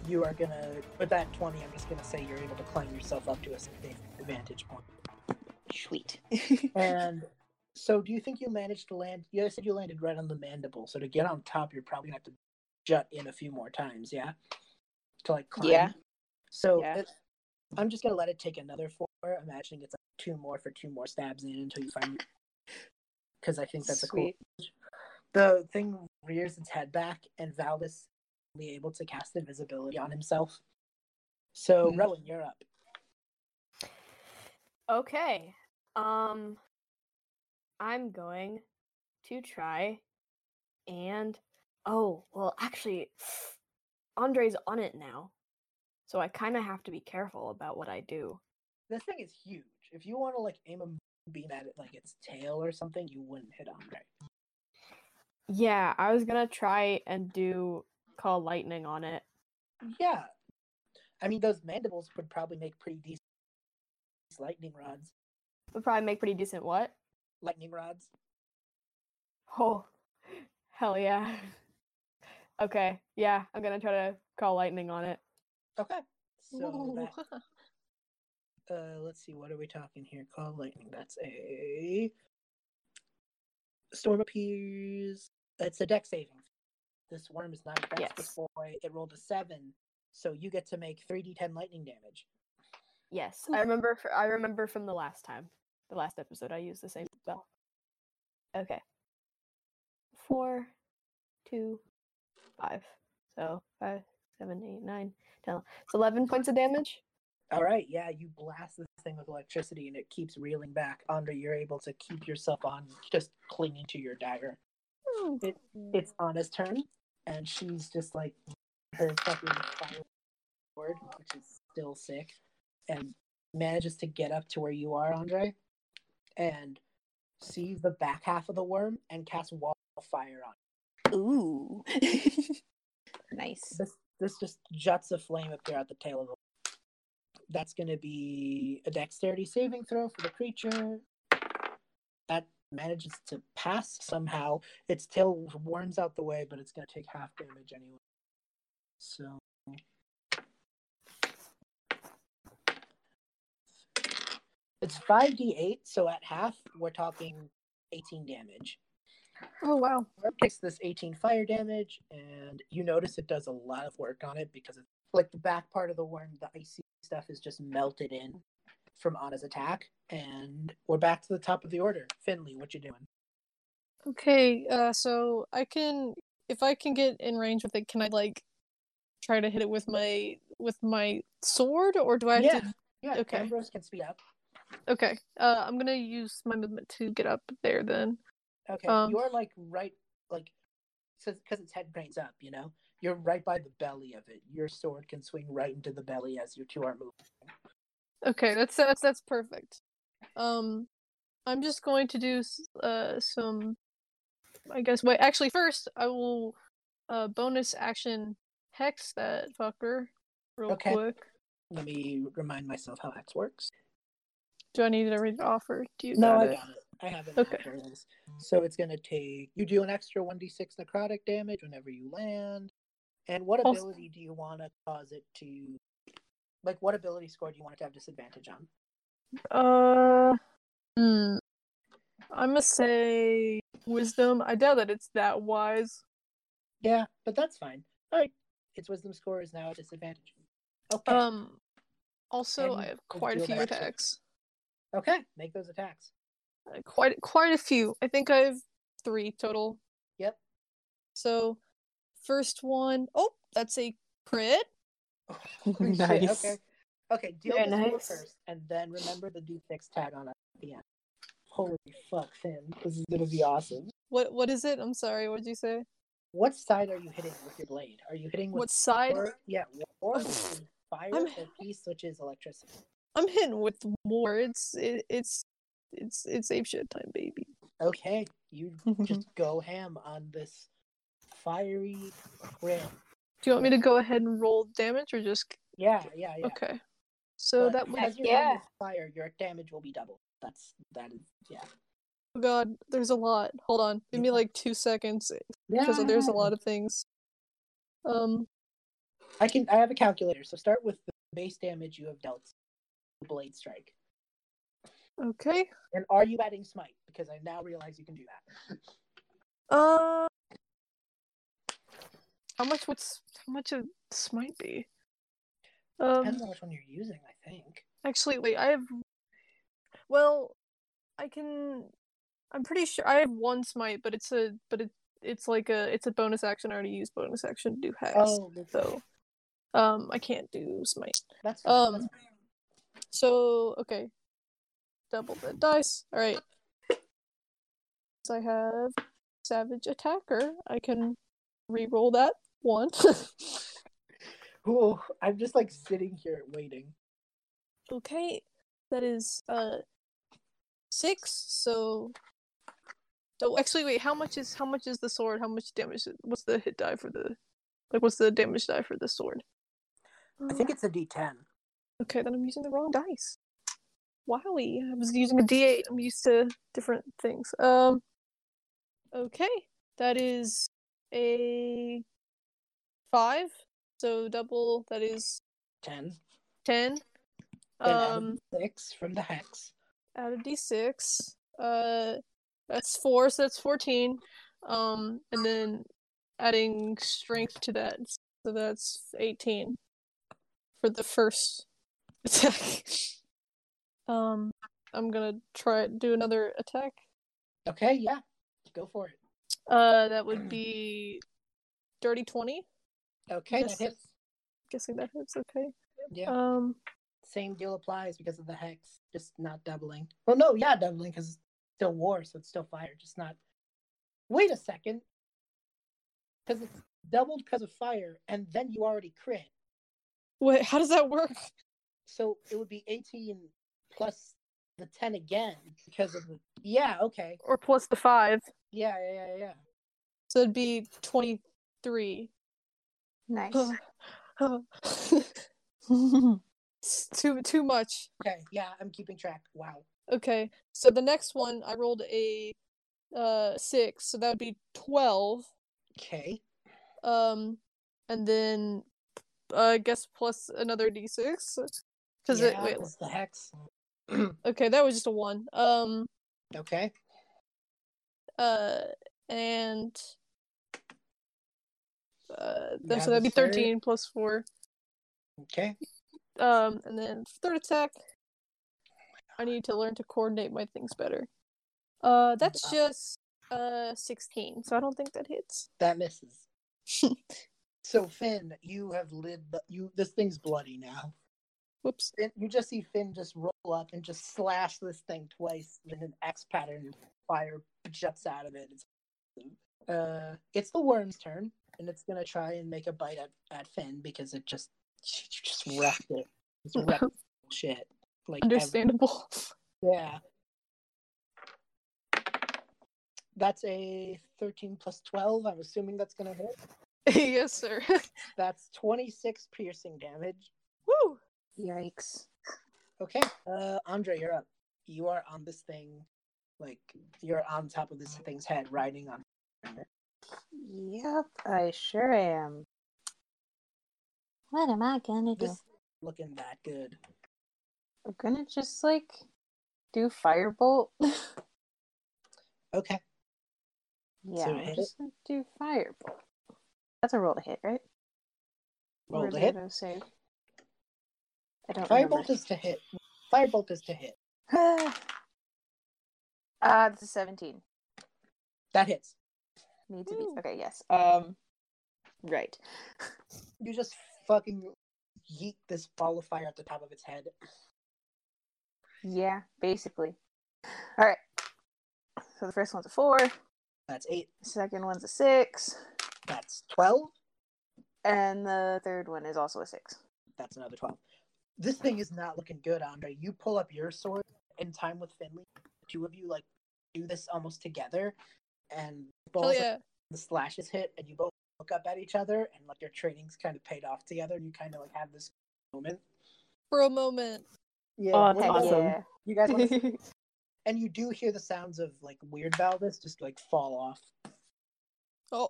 you are gonna with that twenty. I'm just gonna say you're able to climb yourself up to a safe vantage point. Sweet. And so, do you think you managed to land? You said you landed right on the mandible. So to get on top, you're probably gonna have to jut in a few more times. Yeah. To like climb. Yeah. So Yeah. I'm just gonna let it take another four, imagining it's like two more for two more stabs in until you find. Because I think that's a cool. The thing rears its head back, and Valdis is only able to cast invisibility on himself. So, Mhm. Rowan, you're up. Okay. Um I'm going to try and oh, well actually Andrei's on it now. So I kind of have to be careful about what I do. This thing is huge. If you want to like aim a beam at it like its tail or something, you wouldn't hit Andrei. Yeah, I was going to try and do call lightning on it. Yeah. I mean, those mandibles would probably make pretty decent lightning rods. Would probably make pretty decent what? Lightning rods. Oh. Hell yeah. Okay. Yeah, I'm going to try to call lightning on it. Okay. So that Uh, let's see. What are we talking here? Call lightning. That's a storm appears. It's a deck saving. This worm is not a dex Yes. boy. It rolled a seven, so you get to make three d10 lightning damage. Yes, I remember. fr- I remember from the last time, the last episode. I used the same spell. Okay. Four, two, five. So five, seven, eight, nine, ten. It's eleven points of damage. All right, yeah, you blast this thing with electricity and it keeps reeling back. Andrei, you're able to keep yourself on, just clinging to your dagger. Hmm. It, it's Anna's turn, and she's just like her fucking fire sword, which is still sick, and manages to get up to where you are, Andrei, and sees the back half of the worm and casts wall of fire on. it. Ooh. nice. This this just juts a flame up there at the tail of the. That's going to be a dexterity saving throw for the creature. That manages to pass somehow. Its tail warms out the way, but it's going to take half damage anyway. So. It's 5d8, so at half, we're talking 18 damage. Oh wow. Worm takes this 18 fire damage, and you notice it does a lot of work on it because it's like the back part of the worm, the icy stuff is just melted in from Anna's attack. And we're back to the top of the order. Finley, what you doing? Okay, uh, so I can, if I can get in range with it, can I like try to hit it with my with my sword, or do I have Yeah, to? yeah. okay. Ambrose can speed up. Okay, uh, I'm gonna use my movement to get up there. Then, Okay, Um, you're like right, like because its head cranes up. You know, you're right by the belly of it. Your sword can swing right into the belly as you two are moving. okay, that's that's that's perfect. Um, I'm just going to do uh some, I guess. Wait, actually, first I will uh bonus action hex that fucker real Okay. quick. Let me remind myself how hex works. Do I need to read it off, or do you No, got I got it. I have it. Okay. So it's going to take you do an extra 1d6 necrotic damage whenever you land. And what Also- ability do you want to cause it to like what ability score do you want it to have disadvantage on? Uh, hmm. I'm gonna say wisdom. I doubt that it's that wise. Yeah, but that's fine. All right. Its wisdom score is now at disadvantage. Okay. Um, also, And I have quite a few attacks. Okay, make those attacks. Uh, Quite, quite a few. I think I have three total. Yep. So, first one, oh, that's a crit. Nice. Okay. Okay, deal Very score nice. first and then remember the d6 tag on at the end. Holy fuck, Finn. This is to be awesome. What, what is it? I'm sorry. What did you say? What side are you hitting with your blade? Are you hitting with What side? Or, yeah, is fire, I'm- or peace, which is electricity. I'm hitting with more. It's, it, it's, it's, it's ape shit time, baby. Okay, you just go ham on this fiery crit. Do you want me to go ahead and roll damage, or just Yeah, yeah, yeah. okay? So But that was because your yeah. hand fire, your damage will be double. That's that is yeah. Oh god, there's a lot. Hold on. Give me like two seconds Yeah, because there's a lot of things. Um, I can. I have a calculator. So start with the base damage you have dealt. Blade strike. okay. And are you adding smite? Because I now realize you can do that. Uh, how much? What's how much of smite be? Um, Depends on which one you're using. I think. actually, wait. I have. Well, I can. I'm pretty sure I have one smite, but it's a but it it's like a it's a bonus action. I already used bonus action to do hex, Oh, so um I can't do smite. that's fine. Um, that's fine. So okay, double the dice. All right. So I have savage attacker. I can re-roll that one. oh, I'm just like sitting here waiting. okay, that is uh six. So oh, actually, wait. How much is how much is the sword? How much damage? is- What's the hit die for the like? What's the damage die for the sword? I think it's a D10. Okay, then I'm using the wrong dice. Wowie, I was using a D8. I'm used to different things. Um, okay, that is a five. So double. That is Ten. ten. Then add Um, six from the hex. add a d6. Uh, that's four, so that's fourteen. Um, and then adding strength to that, so that's eighteen for the first attack. um, I'm gonna try do another attack. Okay, yeah. Go for it. Uh, that would be dirty twenty. Okay, Yes. that hits. Guessing that hits. Okay. Yeah. Um, Same deal applies because of the hex, just not doubling. Well, no, yeah, doubling because it's still war, so it's still fire, just not. Wait a second. Because it's doubled because of fire, and then you already crit. wait, how does that work? so it would be 18 plus the 10 again because of the yeah okay. Or plus the five. Yeah yeah yeah, yeah. so it'd be 23 nice. Too too much. Okay yeah i'm keeping track. Wow. Okay so the next one i rolled a uh six so that would be 12 okay. Um and then uh, i guess plus another d6 because yeah, it, was the hex. okay, that was just a one. Um. Okay. Uh, and uh, so that'd be thirteen third. plus four. Okay. Um, and then third attack. I need to learn to coordinate my things better. Uh, that's just uh sixteen, so I don't think that hits. That misses. so Finn, you have lived. You this thing's bloody now. Whoops. Finn, you just see Finn just roll up and just slash this thing twice in an X pattern. Fire jets out of it. It's, uh, it's the worm's turn, and it's gonna try and make a bite at, at Finn because it just just wrecked it. It's wrecked shit. Like every- Understandable. yeah. That's a thirteen plus twelve. I'm assuming that's gonna hit. yes, sir. That's twenty six piercing damage. Woo! Yikes. Okay, uh, Andrei, you're up. You are on this thing, like you're on top of this thing's head, riding on. Yep, I sure am. What am I gonna do? This looking that good. I'm gonna just like do firebolt. Okay, yeah, So I'm just gonna do firebolt. That's a roll to hit, right? roll to hit. it save? I don't Firebolt is to hit. Firebolt is to hit. remember. Ah, it's a seventeen. That hits. Need to be okay. Yes. Um. Right. You just fucking yeet this ball of fire at the top of its head. Yeah, basically. All right. So the first one's a four. That's eight. Second one's a six, That's twelve. and the third one is also a six. That's another twelve. This thing is not looking good, Andrei. You pull up your sword in time with Finley. Two of you like do this almost together, and both balls yeah. the slashes hit and you both look up at each other and like your training's kind of paid off together and you kind of like have this moment For a moment. yeah Oh, what awesome. Yeah. you guys want to and you do hear the sounds of like weird Valdis just like fall off Oh,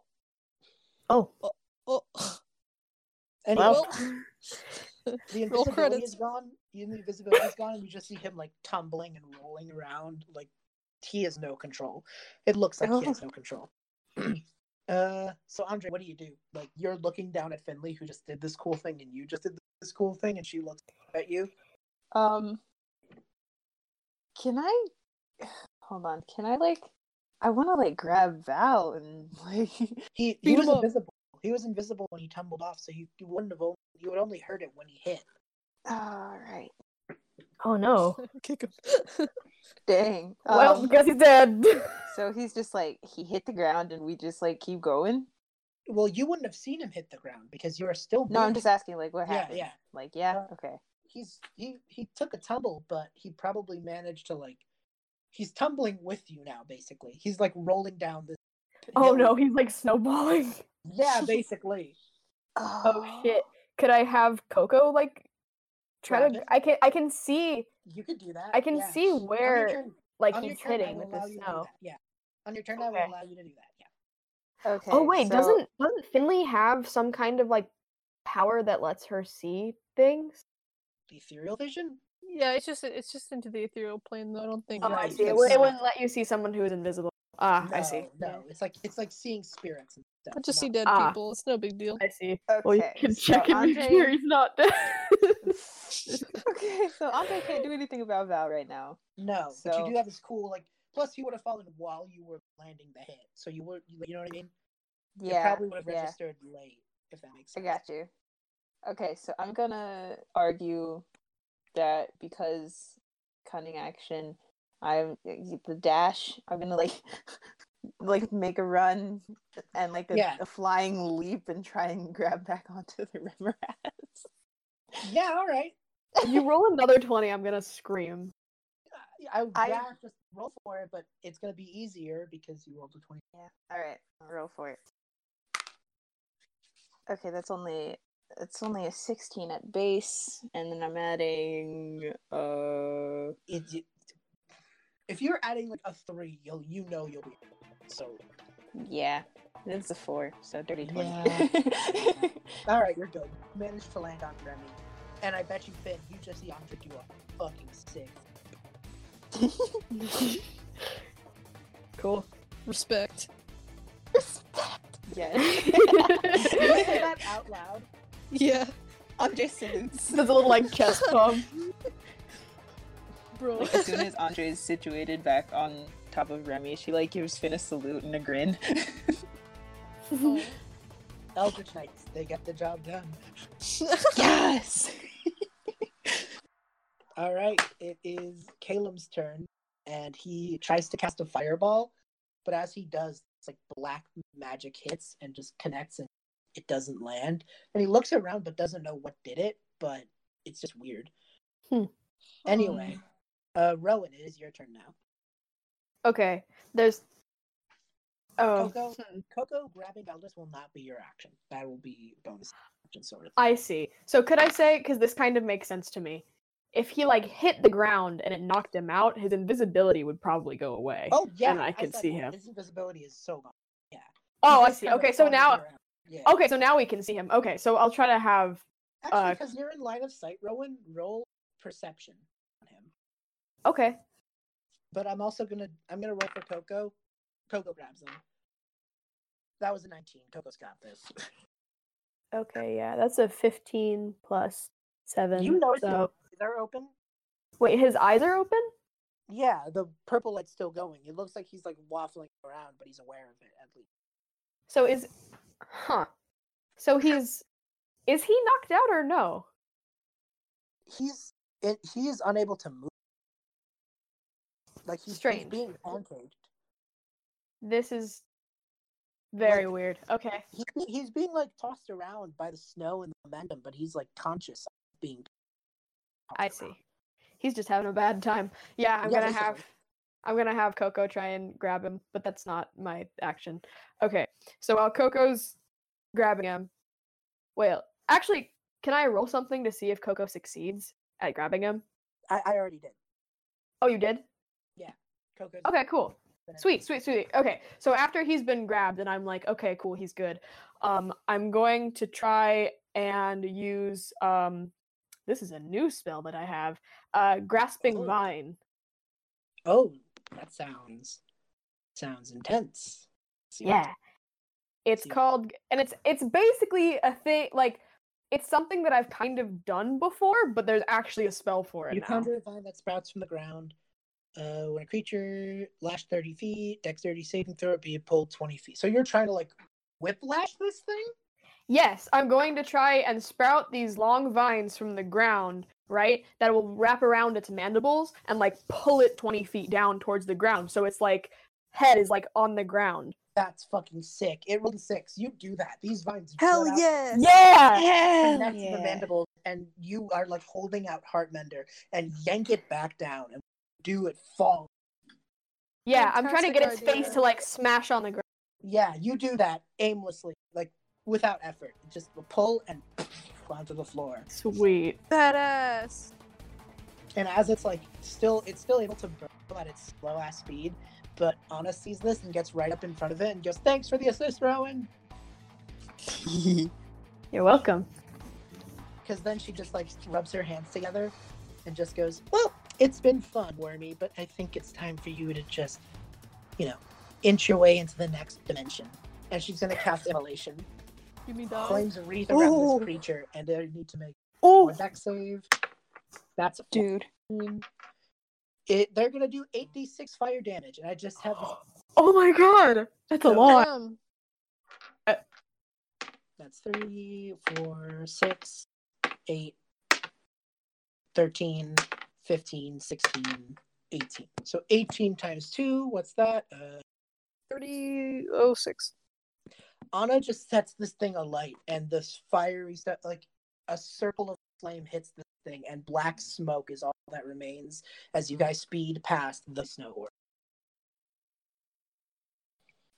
Oh, oh. oh. anyway well, the invisibility is gone the invisibility is gone and you just see him like tumbling and rolling around like he has no control it looks like he has no control uh so andrei what do you do like you're looking down at finley who just did this cool thing and you just did this cool thing and she looks at you Um. Can I? Hold on. Can I like? I want to like grab Val and like. He he was invisible. He was invisible when he tumbled off, so you, you wouldn't have only, you would only heard it when he hit. All right. oh no. Kick him. Dang. Well, Um, guess he's dead. so he's just like he hit the ground and we just like keep going. Well, you wouldn't have seen him hit the ground because you're still. No, I'm just asking like what Yeah, happened. yeah. Like yeah. Uh, Okay. He's he he took a tumble, but he probably managed to like. He's tumbling with you now. Basically, he's like rolling down this. oh hill. no, he's like snowballing. Yeah, basically. Oh shit. Oh. Could I have Coco like try Grab to? I can I can see You could do that. I can yeah. see where turn- like he's turn, hitting with the you to do snow. Yeah. On your turn, I will allow you to do that. Yeah. Okay. Oh wait, so- doesn't doesn't Finley have some kind of like power that lets her see things? The ethereal vision. Yeah, it's just it's just into the ethereal plane though. I don't think. Oh, I see. It, it wouldn't let you see someone who is invisible. Ah, I see. No, it's like it's like seeing spirits and stuff. I just see dead Ah. people. It's no big deal. I see. Okay, Well, you can so check and make Andrei- sure he's not dead. okay, so Andrei can't do anything about Val right now. No, but you do have this cool like. Plus, you would have fallen while you were landing the hit, so you would. You know what I mean? it Yeah, probably would have yeah, registered late, if that makes sense. I got you. Okay, so I'm gonna argue that because cunning action, I'm the dash. I'm gonna like like make a run and like a, Yeah. a flying leap and try and grab back onto the river rats. Yeah, all right. you roll another 20, I'm gonna scream. I, I I- yeah, just roll for it, but it's gonna be easier because you rolled a twenty. Yeah. All right, I'll roll for it. Okay, that's only it's only a 16 at base, and then I'm adding uh It, it- if you're adding like a three, you'll you know you'll be so. yeah, it's a four, so dirty 20. All right, you're good. Managed to land on Remy, and I bet you Finn, you just see Andrei do a fucking sick. Cool. Respect. Respect. Yeah. Did you say that out loud? Yeah, Andrei Simmons. There's a little like chest pump. Bro. Like, as soon as Andrei is situated back on top of Remy, she like gives Finn a salute and a grin. Oh. Eldritch Knights, they get the job done. yes. All right, it is Caleb's turn, and he tries to cast a fireball, but as he does, it's like black magic hits and just connects, and it doesn't land. And he looks around but doesn't know what did it, but it's just weird. Hmm. Anyway, uh, Rowan, it is your turn now. Okay, there's. Oh, Coco, hmm. Coco grabbing Aldous will not be your action. That will be bonus action, sort of. I see. So could I say because this kind of makes sense to me? If he like hit the ground and it knocked him out, his invisibility would probably go away. Oh yeah, and I could said see him. His invisibility is so gone. Yeah. Oh, I see. Okay, so now. Yeah. okay, so now we can see him. Okay, so I'll try to have. Actually, uh, because you're in line of sight, Rowan, roll perception. Okay, But I'm also gonna I'm gonna roll for Coco. Coco grabs him. That was a 19. Coco's got this. okay, yeah, that's a fifteen plus seven. You know so they're open. wait, his eyes are open. Yeah, the purple light's still going. It looks like he's like waffling around, but he's aware of it at least. So is, huh? So he's, is he knocked out or no? He's it, he is unable to move. Like he's, he's being pancaked. This is very weird. Okay. He, he's being like tossed around by the snow and the momentum, but he's like conscious of being. I tossed around. see. He's just having a bad time. Yeah, I'm Yeah, gonna basically. have I'm gonna have Coco try and grab him, but that's not my action. Okay, so while Coco's grabbing him, well, actually, can I roll something to see if Coco succeeds at grabbing him? I, I already did. Oh, you did? Coco's Okay, cool. Sweet, sweet, sweet. Okay, so after he's been grabbed, and I'm like, okay, cool, he's good. Um, I'm going to try and use um, this is a new spell that I have, uh, grasping Oh. vine. Oh, that sounds sounds intense. Yeah. It's called and it's it's basically a thing like it's something that I've kind of done before, but there's actually a spell for it You now. conjure a vine that sprouts from the ground. Uh, when a creature lashed 30 feet, dexterity saving throw, it be pulled 20 feet. So you're trying to like whiplash this thing? Yes, I'm going to try and sprout these long vines from the ground, right? That will wrap around its mandibles and like pull it 20 feet down towards the ground. So it's like head is like on the ground. That's fucking sick. It rolled a six. You do that. These vines Hell grow out, yeah! Yeah. Yeah. connect to the mandibles, and you are like holding out Heartmender and yank it back down and do it fall. Yeah, I'm trying to get its Fantastic face to like smash on the ground. Yeah, you do that aimlessly, like without effort. Just pull and onto the floor. Sweet. Badass. And as it's like still, it's still able to burn at its slow ass speed. But Anna sees this and gets right up in front of it and goes, "Thanks for the assist, Rowan." You're welcome. Because then she just like rubs her hands together and just goes, Well, it's been fun, Wormy, but I think it's time for you to just, you know, inch your way into the next dimension. And she's going to cast Immolation. Give me that. Flames a wreath around Ooh. this creature, and they need to make Oh, a dex save. That's a Dude. It, they're going to do 8d6 fire damage, and I just have oh my god, that's a lot. Damn. Uh, that's three, four, six, eight, 13, 15, 16, 18. So 18 times 2, what's that? Uh, 3006. Anna just sets this thing alight, and this fiery stuff, like a circle of flame hits this thing, and black smoke is all that remains as you guys speed past the snow orb.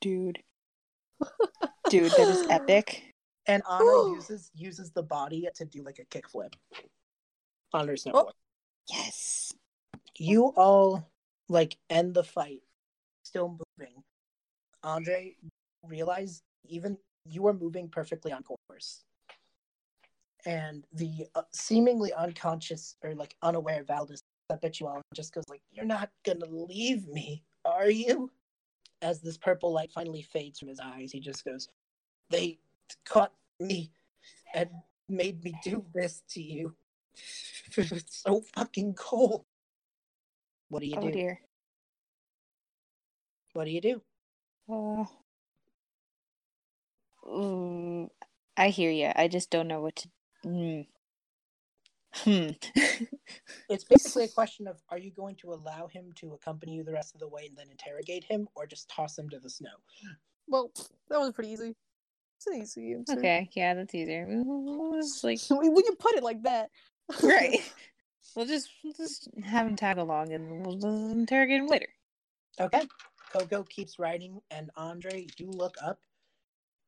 Dude. Dude, that is epic. And Anna uses uses the body to do like a kickflip on her snowboard. Yes. you all like end the fight still moving. Andrei realize even you are moving perfectly on course. And the uh, seemingly unconscious or like unaware valdez up at you all and just goes like you're not gonna leave me are you? As this purple light finally fades from his eyes he just goes they caught me and made me do this to you it's so fucking cold what do you Oh do dear. what do you do Oh. Ooh, I hear you. I just don't know what to. Mm. Hmm. It's basically a question of are you going to allow him to accompany you the rest of the way and then interrogate him, or just toss him to the snow? Well, that was pretty easy. It's an easy answer. okay, yeah, that's easier. It's like when you put it like that. right. We'll just we'll just have him tag along and we'll just interrogate him later. Okay. Coco keeps riding, and Andrei, you look up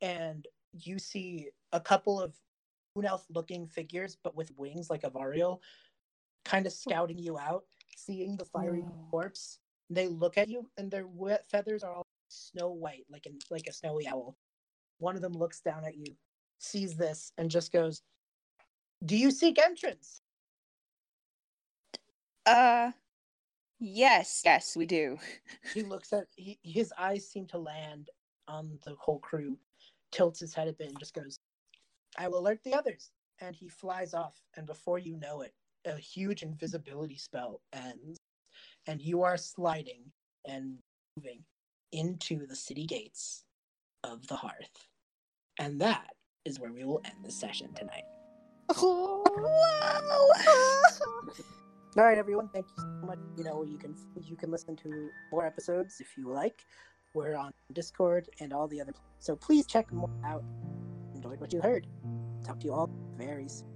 and you see a couple of Moon Elf looking figures, but with wings like Avariel, kind of hmm. scouting you out, seeing the fiery Oh. corpse. They look at you, and their wet feathers are all snow white, like in, like a snowy owl. One of them looks down at you, sees this, and just goes, "Do you seek entrance?" Uh, yes, yes, we do. he looks at he, his eyes seem to land on the whole crew tilts his head a bit and just goes i will alert the others and he flies off and before you know it a huge invisibility spell ends and you are sliding and moving into the city gates of the hearth and that is where we will end the session tonight all right everyone. Thank you so much. You know you can you can listen to more episodes if you like. We're on discord and all the other so please check more out. Enjoyed what you heard. Talk to you all very soon